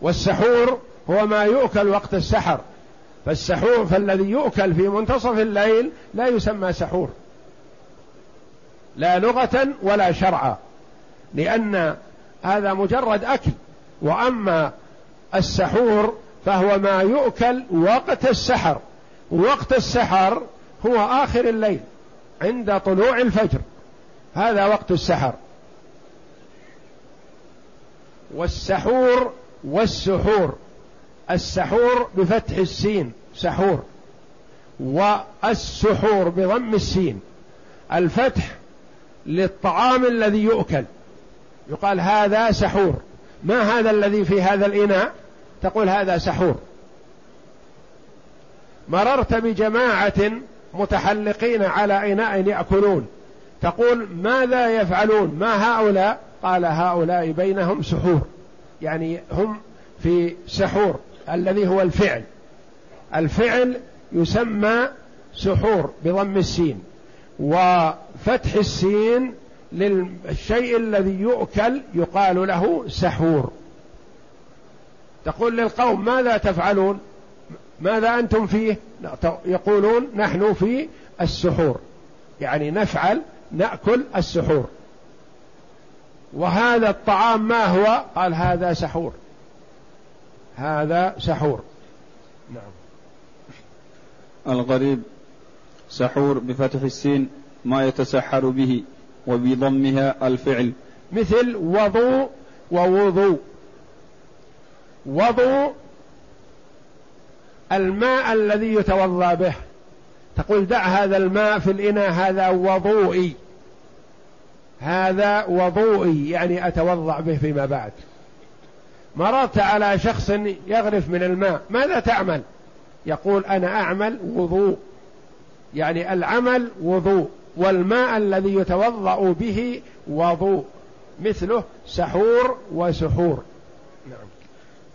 والسحور هو ما يؤكل وقت السحر. فالسحور فالذي يؤكل في منتصف الليل لا يسمى سحور. لا لغة ولا شرعا. لأن هذا مجرد أكل. وأما السحور فهو ما يؤكل وقت السحر. وقت السحر هو آخر الليل عند طلوع الفجر. هذا وقت السحر. والسحور والسحور السحور بفتح السين سحور. والسحور بضم السين. الفتح للطعام الذي يؤكل. يقال هذا سحور. ما هذا الذي في هذا الإناء؟ تقول هذا سحور. مررت بجماعة متحلقين على إناء يأكلون. تقول ماذا يفعلون؟ ما هؤلاء؟ قال هؤلاء بينهم سحور. يعني هم في سحور الذي هو الفعل. الفعل يسمى سحور بضم السين وفتح السين للشيء الذي يؤكل يقال له سحور. تقول للقوم ماذا تفعلون؟ ماذا أنتم فيه؟ يقولون نحن في السحور. يعني نفعل نأكل السحور. وهذا الطعام ما هو؟ قال هذا سحور. هذا سحور. نعم. الغريب سحور بفتح السين ما يتسحر به وبضمها الفعل. مثل وضوء ووضوء وضوء الماء الذي يتوضا به. تقول دع هذا الماء في الإناء هذا وضوئي. هذا وضوئي يعني أتوضأ به فيما بعد. مررت على شخص يغرف من الماء ماذا تعمل؟ يقول أنا أعمل وضوء. يعني العمل وضوء والماء الذي يتوضأ به وضوء. مثله سحور وسحور. نعم.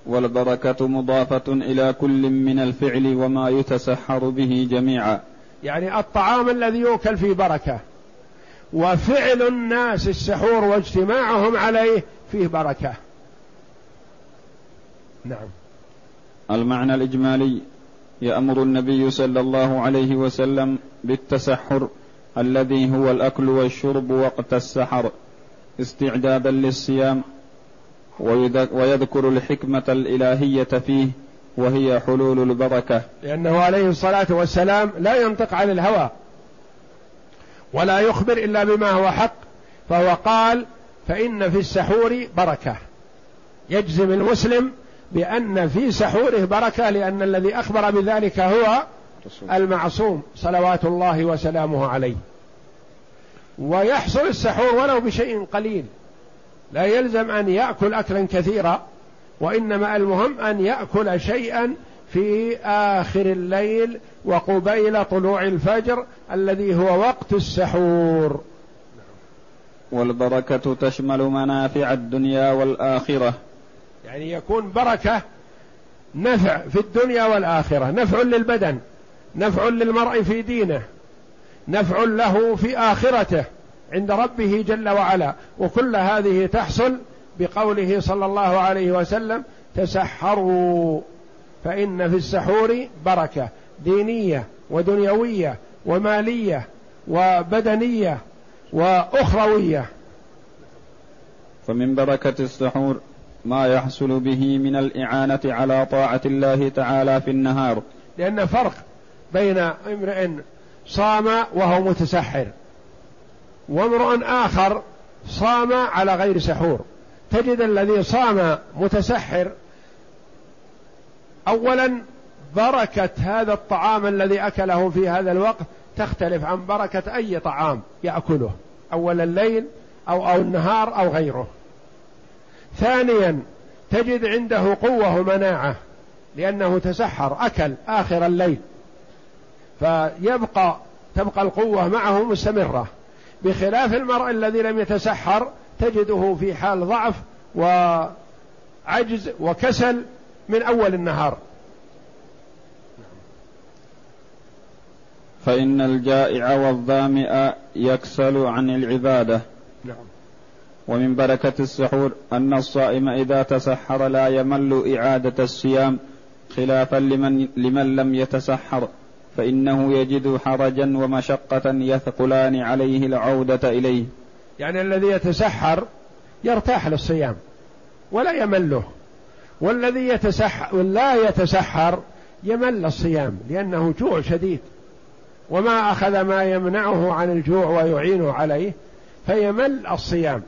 والبركة مضافة إلى كل من الفعل وما يتسحر به جميعا. يعني الطعام الذي يؤكل فيه بركة. وفعل الناس السحور واجتماعهم عليه فيه بركة. نعم. المعنى الإجمالي يأمر النبي صلى الله عليه وسلم بالتسحر الذي هو الأكل والشرب وقت السحر استعدادا للصيام ويذكر الحكمة الإلهية فيه وهي حلول البركة. لأنه عليه الصلاة والسلام لا ينطق عن الهوى. ولا يخبر إلا بما هو حق فهو قال فإن في السحور بركة. يجزم المسلم بأن في سحوره بركة لأن الذي أخبر بذلك هو المعصوم صلوات الله وسلامه عليه. ويحصل السحور ولو بشيء قليل. لا يلزم أن يأكل اكلا كثيرا وإنما المهم أن يأكل شيئا في آخر الليل وقبيل طلوع الفجر الذي هو وقت السحور. والبركة تشمل منافع الدنيا والآخرة. يعني يكون بركة نفع في الدنيا والآخرة نفع للبدن نفع للمرء في دينه نفع له في آخرته عند ربه جل وعلا. وكل هذه تحصل بقوله صلى الله عليه وسلم تسحروا. فإن في السحور بركة دينية ودنيوية ومالية وبدنية وأخروية. فمن بركة السحور ما يحصل به من الإعانة على طاعة الله تعالى في النهار. لأن فرق بين امرئ صام وهو متسحر وامرؤ آخر صام على غير سحور. تجد الذي صام متسحر أولا بركة هذا الطعام الذي أكله في هذا الوقت تختلف عن بركة أي طعام يأكله أول الليل أو أو النهار أو غيره. ثانيا تجد عنده قوة ومناعة لأنه تسحر أكل آخر الليل. فيبقى تبقى القوة معه مستمرة. بخلاف المرء الذي لم يتسحر تجده في حال ضعف وعجز وكسل من أول النهار. فإن الجائع والظامئ يكسل عن العبادة. نعم. ومن بركة السحور أن الصائم إذا تسحر لا يمل إعادة الصيام خلافا لمن, لمن لم يتسحر. فإنه يجد حرجا ومشقة يثقلان عليه العودة إليه. يعني الذي يتسحر يرتاح للصيام ولا يمله. والذي يتسحر ولا يتسحر يمل الصيام لأنه جوع شديد. وما أخذ ما يمنعه عن الجوع ويعينه عليه فيمل الصيام.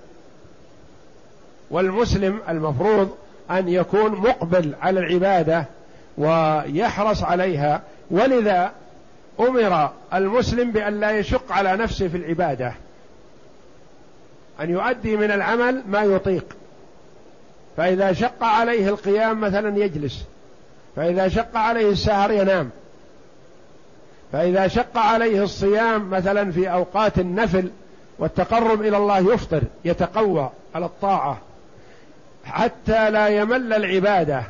والمسلم المفروض أن يكون مقبل على العبادة ويحرص عليها. ولذا أمر المسلم بأن لا يشق على نفسه في العبادة. أن يؤدي من العمل ما يطيق. فإذا شق عليه القيام مثلا يجلس. فإذا شق عليه السهر ينام. فإذا شق عليه الصيام مثلا في أوقات النفل والتقرب إلى الله يفطر يتقوى على الطاعة حتى لا يمل العبادة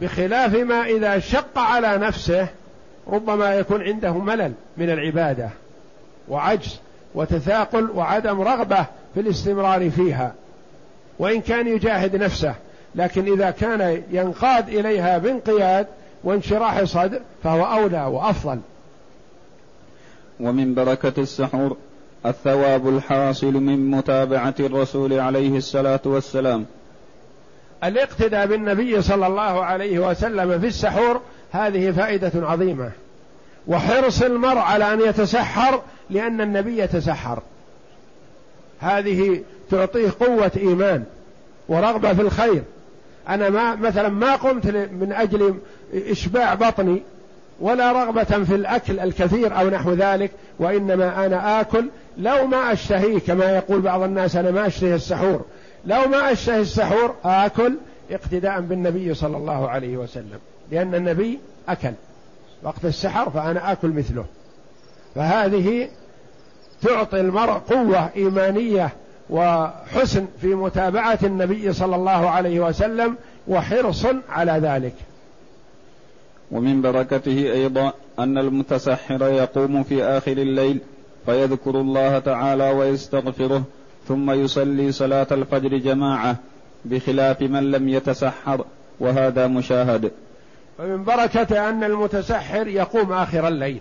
بخلاف ما إذا شق على نفسه ربما يكون عنده ملل من العبادة وعجز وتثاقل وعدم رغبة في الاستمرار فيها. وإن كان يجاهد نفسه لكن إذا كان ينقاد إليها بانقياد وانشراح صدر فهو أولى وأفضل. ومن بركة السحور الثواب الحاصل من متابعة الرسول عليه الصلاة والسلام. الاقتداء بالنبي صلى الله عليه وسلم في السحور هذه فائدة عظيمة. وحرص المرء على أن يتسحر لأن النبي يتسحر. هذه تعطيه قوة إيمان ورغبة في الخير. أنا ما مثلا ما قمت من أجل إشباع بطني ولا رغبة في الأكل الكثير أو نحو ذلك وإنما أنا آكل لو ما أشتهيه كما يقول بعض الناس أنا ما أشتهي السحور. لو ما أشتهي السحور آكل اقتداء بالنبي صلى الله عليه وسلم لأن النبي أكل وقت السحر فأنا آكل مثله. فهذه تعطي المرء قوة إيمانية وحسن في متابعة النبي صلى الله عليه وسلم وحرص على ذلك. ومن بركته أيضا أن المتسحر يقوم في آخر الليل فيذكر الله تعالى ويستغفره ثم يصلي صلاة الفجر جماعة بخلاف من لم يتسحر وهذا مشاهد. ومن بركة أن المتسحر يقوم آخر الليل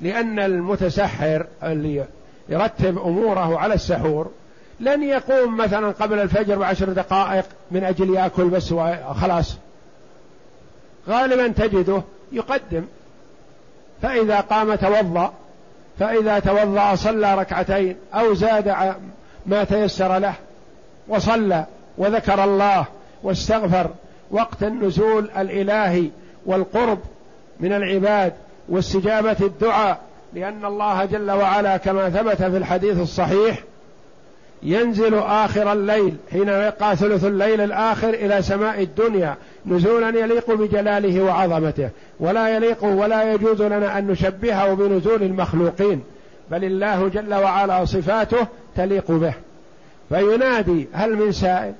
لأن المتسحر اللي يرتب أموره على السحور لن يقوم مثلا قبل الفجر بعشر دقائق من أجل يأكل بس وخلاص غالبا تجده يقدم. فإذا قام توضأ فإذا توضأ صلى ركعتين أو زاد ما تيسر له وصلى وذكر الله واستغفر وقت النزول الإلهي والقرب من العباد واستجابة الدعاء لأن الله جل وعلا كما ثبت في الحديث الصحيح ينزل آخر الليل حين يقع ثلث الليل الآخر إلى سماء الدنيا نزولا يليق بجلاله وعظمته. ولا يليق ولا يجوز لنا أن نشبهه بنزول المخلوقين بل الله جل وعلا صفاته تليق به. فينادي هل من سائل؟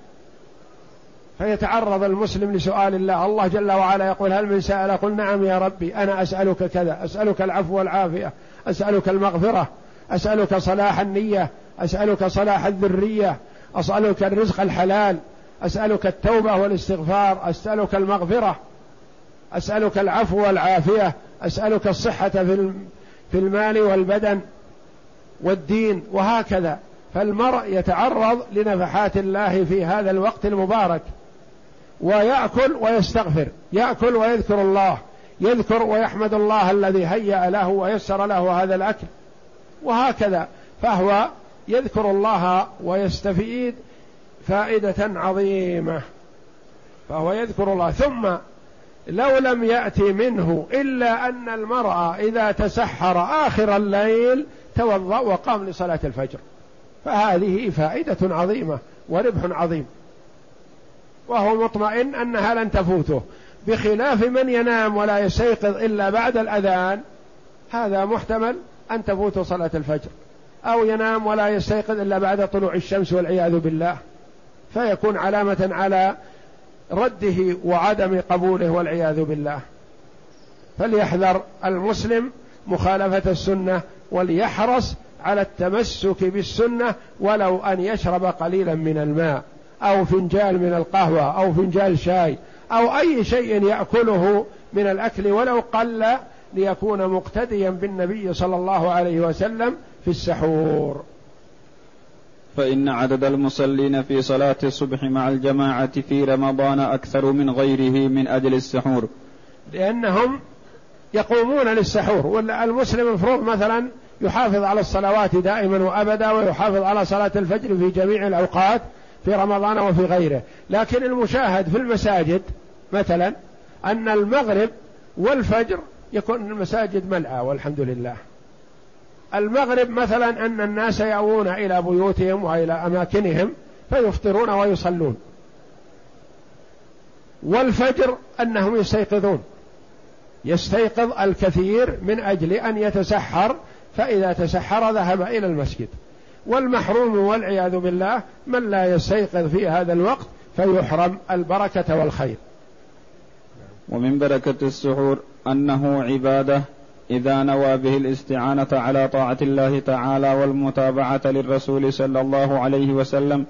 فيتعرض المسلم لسؤال الله. الله جل وعلا يقول هل من سأل قل نعم يا ربي أنا أسألك كذا أسألك العفو والعافية أسألك المغفرة أسألك صلاح النية أسألك صلاح الذرية أسألك الرزق الحلال أسألك التوبة والاستغفار أسألك المغفرة أسألك العفو والعافية أسألك الصحة في في المال والبدن والدين وهكذا. فالمرء يتعرض لنفحات الله في هذا الوقت المبارك ويأكل ويستغفر يأكل ويذكر الله يذكر ويحمد الله الذي هيأ له ويسر له هذا الأكل وهكذا. فهو يذكر الله ويستفيد فائدة عظيمة فهو يذكر الله. ثم لو لم يأتي منه إلا أن المرأة إذا تسحر آخر الليل توضأ وقام لصلاة الفجر. فهذه فائدة عظيمة وربح عظيم. وهو مطمئن أنها لن تفوته بخلاف من ينام ولا يستيقظ إلا بعد الأذان هذا محتمل أن تفوت صلاة الفجر. أو ينام ولا يستيقظ إلا بعد طلوع الشمس والعياذ بالله. فيكون علامة على رده وعدم قبوله والعياذ بالله. فليحذر المسلم مخالفة السنة وليحرص على التمسك بالسنة ولو أن يشرب قليلا من الماء أو فنجال من القهوة أو فنجال شاي أو أي شيء يأكله من الأكل ولو قل ليكون مقتديا بالنبي صلى الله عليه وسلم في السحور. فإن عدد المصلين في صلاة الصبح مع الجماعة في رمضان أكثر من غيره من أجل السحور. لأنهم يقومون للسحور والمسلم المفروض مثلا يحافظ على الصلوات دائما وأبدا ويحافظ على صلاة الفجر في جميع الأوقات في رمضان وفي غيره. لكن المشاهد في المساجد مثلا أن المغرب والفجر يكون المساجد ملأى والحمد لله. المغرب مثلا أن الناس يأوون إلى بيوتهم وإلى أماكنهم فيفطرون ويصلون. والفجر أنهم يستيقظون. يستيقظ الكثير من أجل أن يتسحر فإذا تسحر ذهب إلى المسجد. والمحروم والعياذ بالله من لا يستيقظ في هذا الوقت فيحرم البركة والخير. ومن بركة السحور أنه عبادة إذا نوى به الاستعانة على طاعة الله تعالى والمتابعة للرسول صلى الله عليه وسلم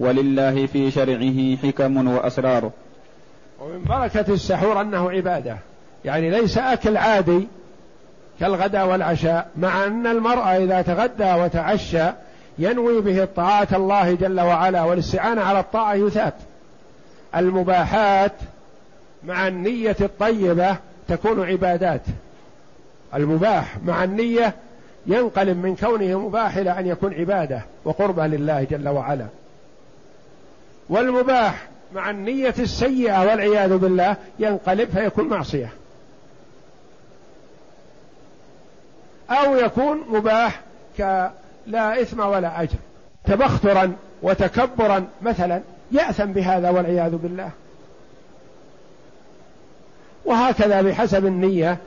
ولله في شرعه حكم وأسرار. ومن بركة السحور أنه عبادة. يعني ليس أكل عادي كالغداء والعشاء مع أن المرأة إذا تغدى وتعشى ينوي به طاعة الله جل وعلا والاستعانة على الطاعة يثاب. المباحات مع النية الطيبة تكون عبادات. المباح مع النية ينقلب من كونه مباح إلى أن يكون عبادة وقربة لله جل وعلا. والمباح مع النية السيئة والعياذ بالله ينقلب فيكون معصية. أو يكون مباح كلا إثم ولا أجر. تبخترا وتكبرا مثلا يأثم بهذا والعياذ بالله. وهكذا بحسب النية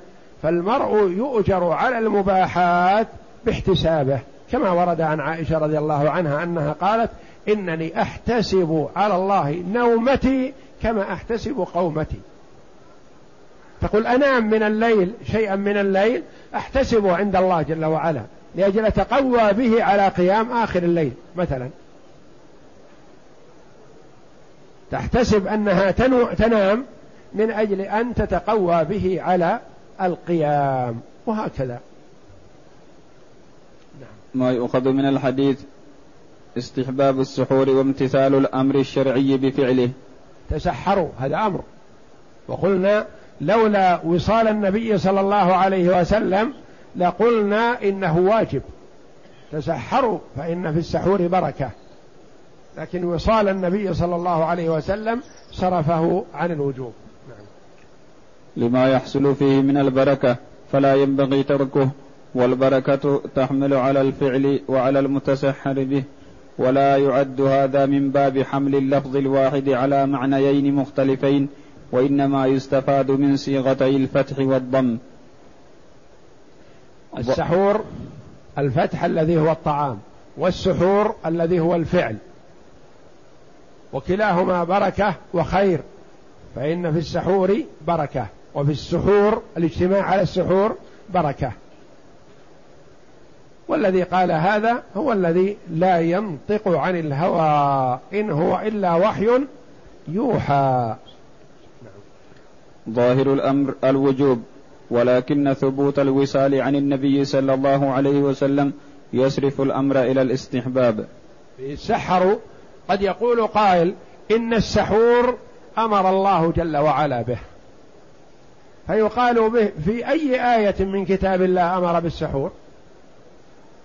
فالمرء يؤجر على المباحات باحتسابه كما ورد عن عائشة رضي الله عنها أنها قالت إنني أحتسب على الله نومتي كما أحتسب قومتي. تقول أنام من الليل شيئا من الليل احتسبه عند الله جل وعلا لأجل أتقوى به على قيام آخر الليل مثلا. تحتسب أنها تنام من أجل أن تتقوى به على القيام وهكذا. ما يؤخذ من الحديث استحباب السحور وامتثال الأمر الشرعي بفعله. تسحروا هذا أمر. وقلنا لولا وصال النبي صلى الله عليه وسلم لقلنا إنه واجب. تسحروا فإن في السحور بركة. لكن وصال النبي صلى الله عليه وسلم صرفه عن الوجوب. لما يحصل فيه من البركة فلا ينبغي تركه والبركة تحمل على الفعل وعلى المتسحر به ولا يعد هذا من باب حمل اللفظ الواحد على معنيين مختلفين وإنما يستفاد من صيغتي الفتح والضم. السحور الفتح الذي هو الطعام والسحور الذي هو الفعل. وكلاهما بركة وخير فإن في السحور بركة. وفي السحور الاجتماع على السحور بركة. والذي قال هذا هو الذي لا ينطق عن الهوى إن هو إلا وحي يوحى. ظاهر الأمر الوجوب ولكن ثبوت الوصال عن النبي صلى الله عليه وسلم يصرف الأمر إلى الاستحباب. سحروا قد يقول قائل إن السحور أمر الله جل وعلا به. فيقال به في أي آية من كتاب الله أمر بالسحور؟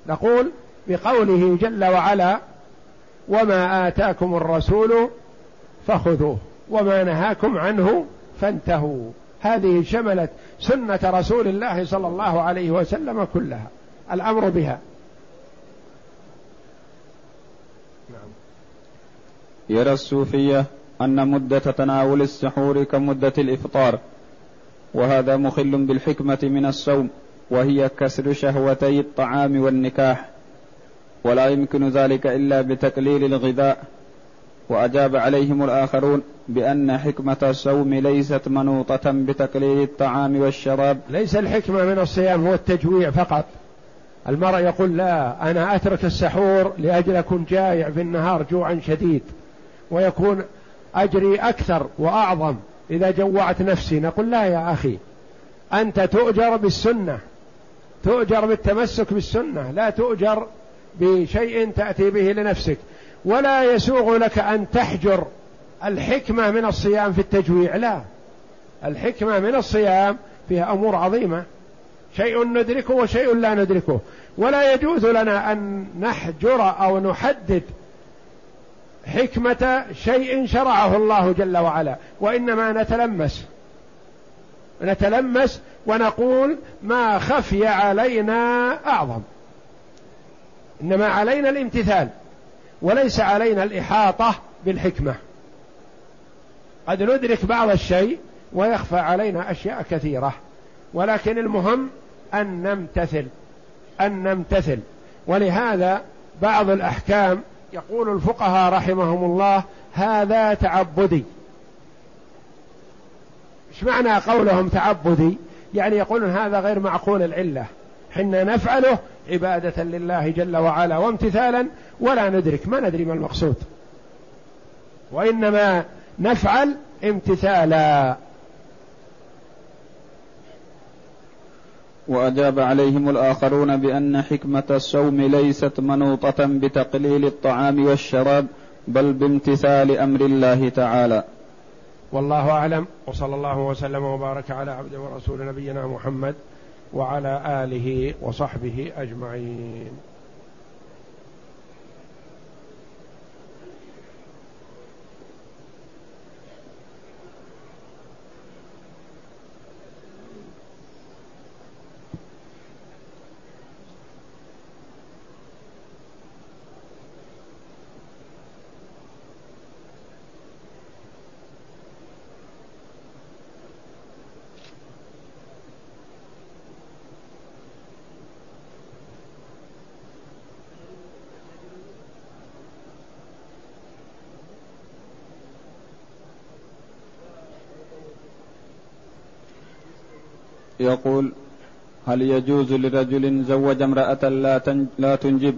نقول بقوله جل وعلا وما آتاكم الرسول فخذوه وما نهاكم عنه فانتهوا. هذه شملت سنة رسول الله صلى الله عليه وسلم كلها الأمر بها. نعم. يرى الصوفية أن مدة تناول السحور كمدة الإفطار. وهذا مخل بالحكمة من الصوم وهي كسر شهوتي الطعام والنكاح. ولا يمكن ذلك إلا بتقليل الغذاء. وأجاب عليهم الآخرون بأن حكمة الصوم ليست منوطة بتقليل الطعام والشراب. ليس الحكمة من الصيام هو التجويع فقط. المرء يقول لا أنا أترك السحور لأجل أكون جائع في النهار جوعا شديد ويكون أجري أكثر وأعظم. إذا جوعت نفسي نقول لا يا أخي أنت تؤجر بالسنة تؤجر بالتمسك بالسنة لا تؤجر بشيء تأتي به لنفسك. ولا يسوغ لك أن تحجر الحكمة من الصيام في التجويع لا. الحكمة من الصيام فيها أمور عظيمة. شيء ندركه وشيء لا ندركه. ولا يجوز لنا أن نحجر أو نحدد حكمة شيء شرعه الله جل وعلا وإنما نتلمس. نتلمس ونقول ما خفي علينا أعظم. إنما علينا الامتثال وليس علينا الإحاطة بالحكمة. قد ندرك بعض الشيء ويخفى علينا أشياء كثيرة ولكن المهم أن نمتثل أن نمتثل. ولهذا بعض الأحكام يقول الفقهاء رحمهم الله هذا تعبدي. إيش معنى قولهم تعبدي؟ يعني يقولون هذا غير معقول العلة. حنا نفعله عبادة لله جل وعلا وامتثالا ولا ندرك. ما ندري ما المقصود. وإنما نفعل امتثالا. وأجاب عليهم الآخرون بأن حكمة الصوم ليست منوطة بتقليل الطعام والشراب بل بامتثال أمر الله تعالى. والله أعلم وصلى الله وسلم وبارك على عبد ورسول نبينا محمد وعلى آله وصحبه أجمعين. يقول هل يجوز لرجل زوج امرأة لا لا تنجب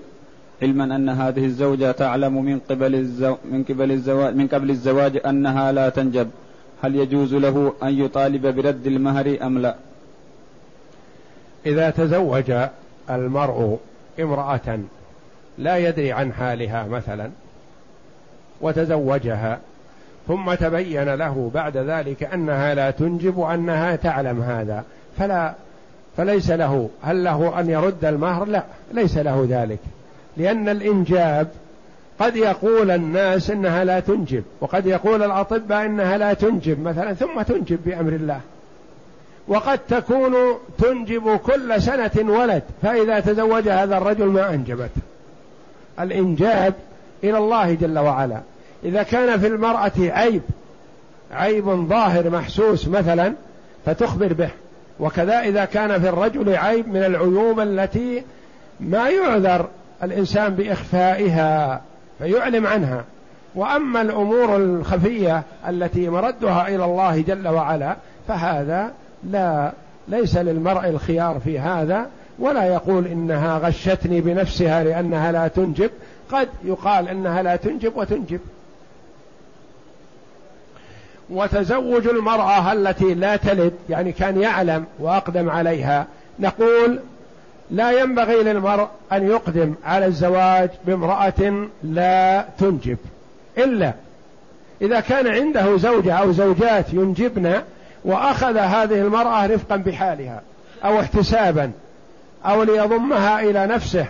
علما أن هذه الزوجة تعلم من قبل الزو من قبل الزواج من قبل الزواج أنها لا تنجب هل يجوز له أن يطالب برد المهر أم لا؟ إذا تزوج المرء امرأة لا يدري عن حالها مثلا وتزوجها ثم تبين له بعد ذلك أنها لا تنجب وأنها تعلم هذا فلا فليس له هل له أن يرد المهر؟ لا ليس له ذلك. لأن الإنجاب قد يقول الناس إنها لا تنجب وقد يقول الأطباء إنها لا تنجب مثلا ثم تنجب بأمر الله. وقد تكون تنجب كل سنة ولد فإذا تزوج هذا الرجل ما أنجبت. الإنجاب إلى الله جل وعلا. إذا كان في المرأة عيب عيب ظاهر محسوس مثلا فتخبر به. وكذا إذا كان في الرجل عيب من العيوب التي ما يعذر الإنسان بإخفائها فيعلم عنها. وأما الأمور الخفية التي مردها إلى الله جل وعلا فهذا لا ليس للمرء الخيار في هذا ولا يقول إنها غشتني بنفسها لأنها لا تنجب. قد يقال إنها لا تنجب وتنجب. وتزوج المرأة التي لا تلد يعني كان يعلم وأقدم عليها. نقول لا ينبغي للمرء أن يقدم على الزواج بامرأة لا تنجب. إلا إذا كان عنده زوجة أو زوجات ينجبن وأخذ هذه المرأة رفقا بحالها أو احتسابا أو ليضمها إلى نفسه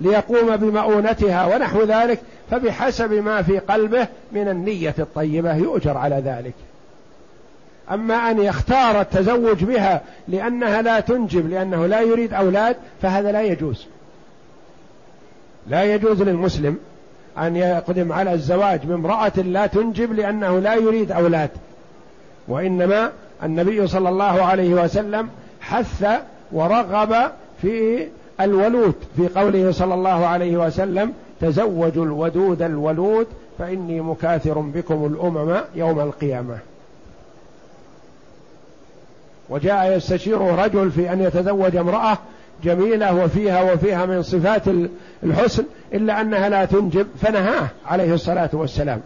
ليقوم بمؤونتها ونحو ذلك فبحسب ما في قلبه من النية الطيبة يؤجر على ذلك. أما أن يختار التزوج بها لأنها لا تنجب لأنه لا يريد أولاد فهذا لا يجوز. لا يجوز للمسلم أن يقدم على الزواج بامرأة لا تنجب لأنه لا يريد أولاد. وإنما النبي صلى الله عليه وسلم حث ورغب في الولود في قوله صلى الله عليه وسلم تزوجوا الودود الولود فإني مكاثر بكم الأمم يوم القيامة. وجاء يستشير رجل في أن يتزوج امرأة جميلة وفيها وفيها من صفات الحسن إلا أنها لا تنجب فنهاه عليه الصلاة والسلام.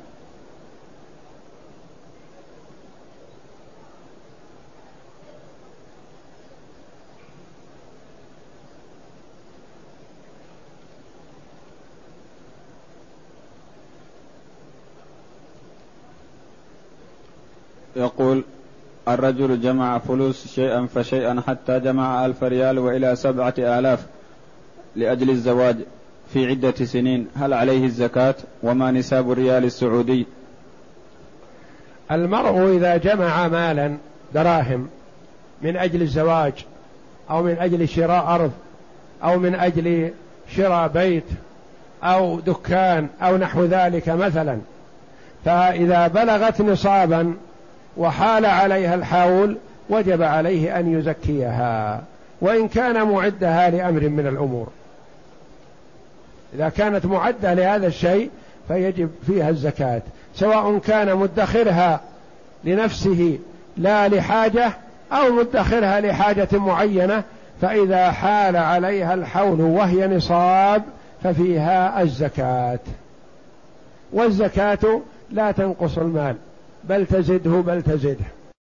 يقول الرجل جمع فلوس شيئا فشيئا حتى جمع ألف ريال وإلى سبعة آلاف لأجل الزواج في عدة سنين. هل عليه الزكاة؟ وما نساب الريال السعودي؟ المرء إذا جمع مالا دراهم من أجل الزواج أو من أجل شراء أرض أو من أجل شراء بيت أو دكان أو نحو ذلك مثلا فإذا بلغت نصابا وحال عليها الحول وجب عليه أن يزكيها وإن كان معدها لأمر من الأمور. إذا كانت معدة لهذا الشيء فيجب فيها الزكاة سواء كان مدخرها لنفسه لا لحاجة أو مدخرها لحاجة معينة فإذا حال عليها الحول وهي نصاب ففيها الزكاة. والزكاة لا تنقص المال. بل تزده بل تزده.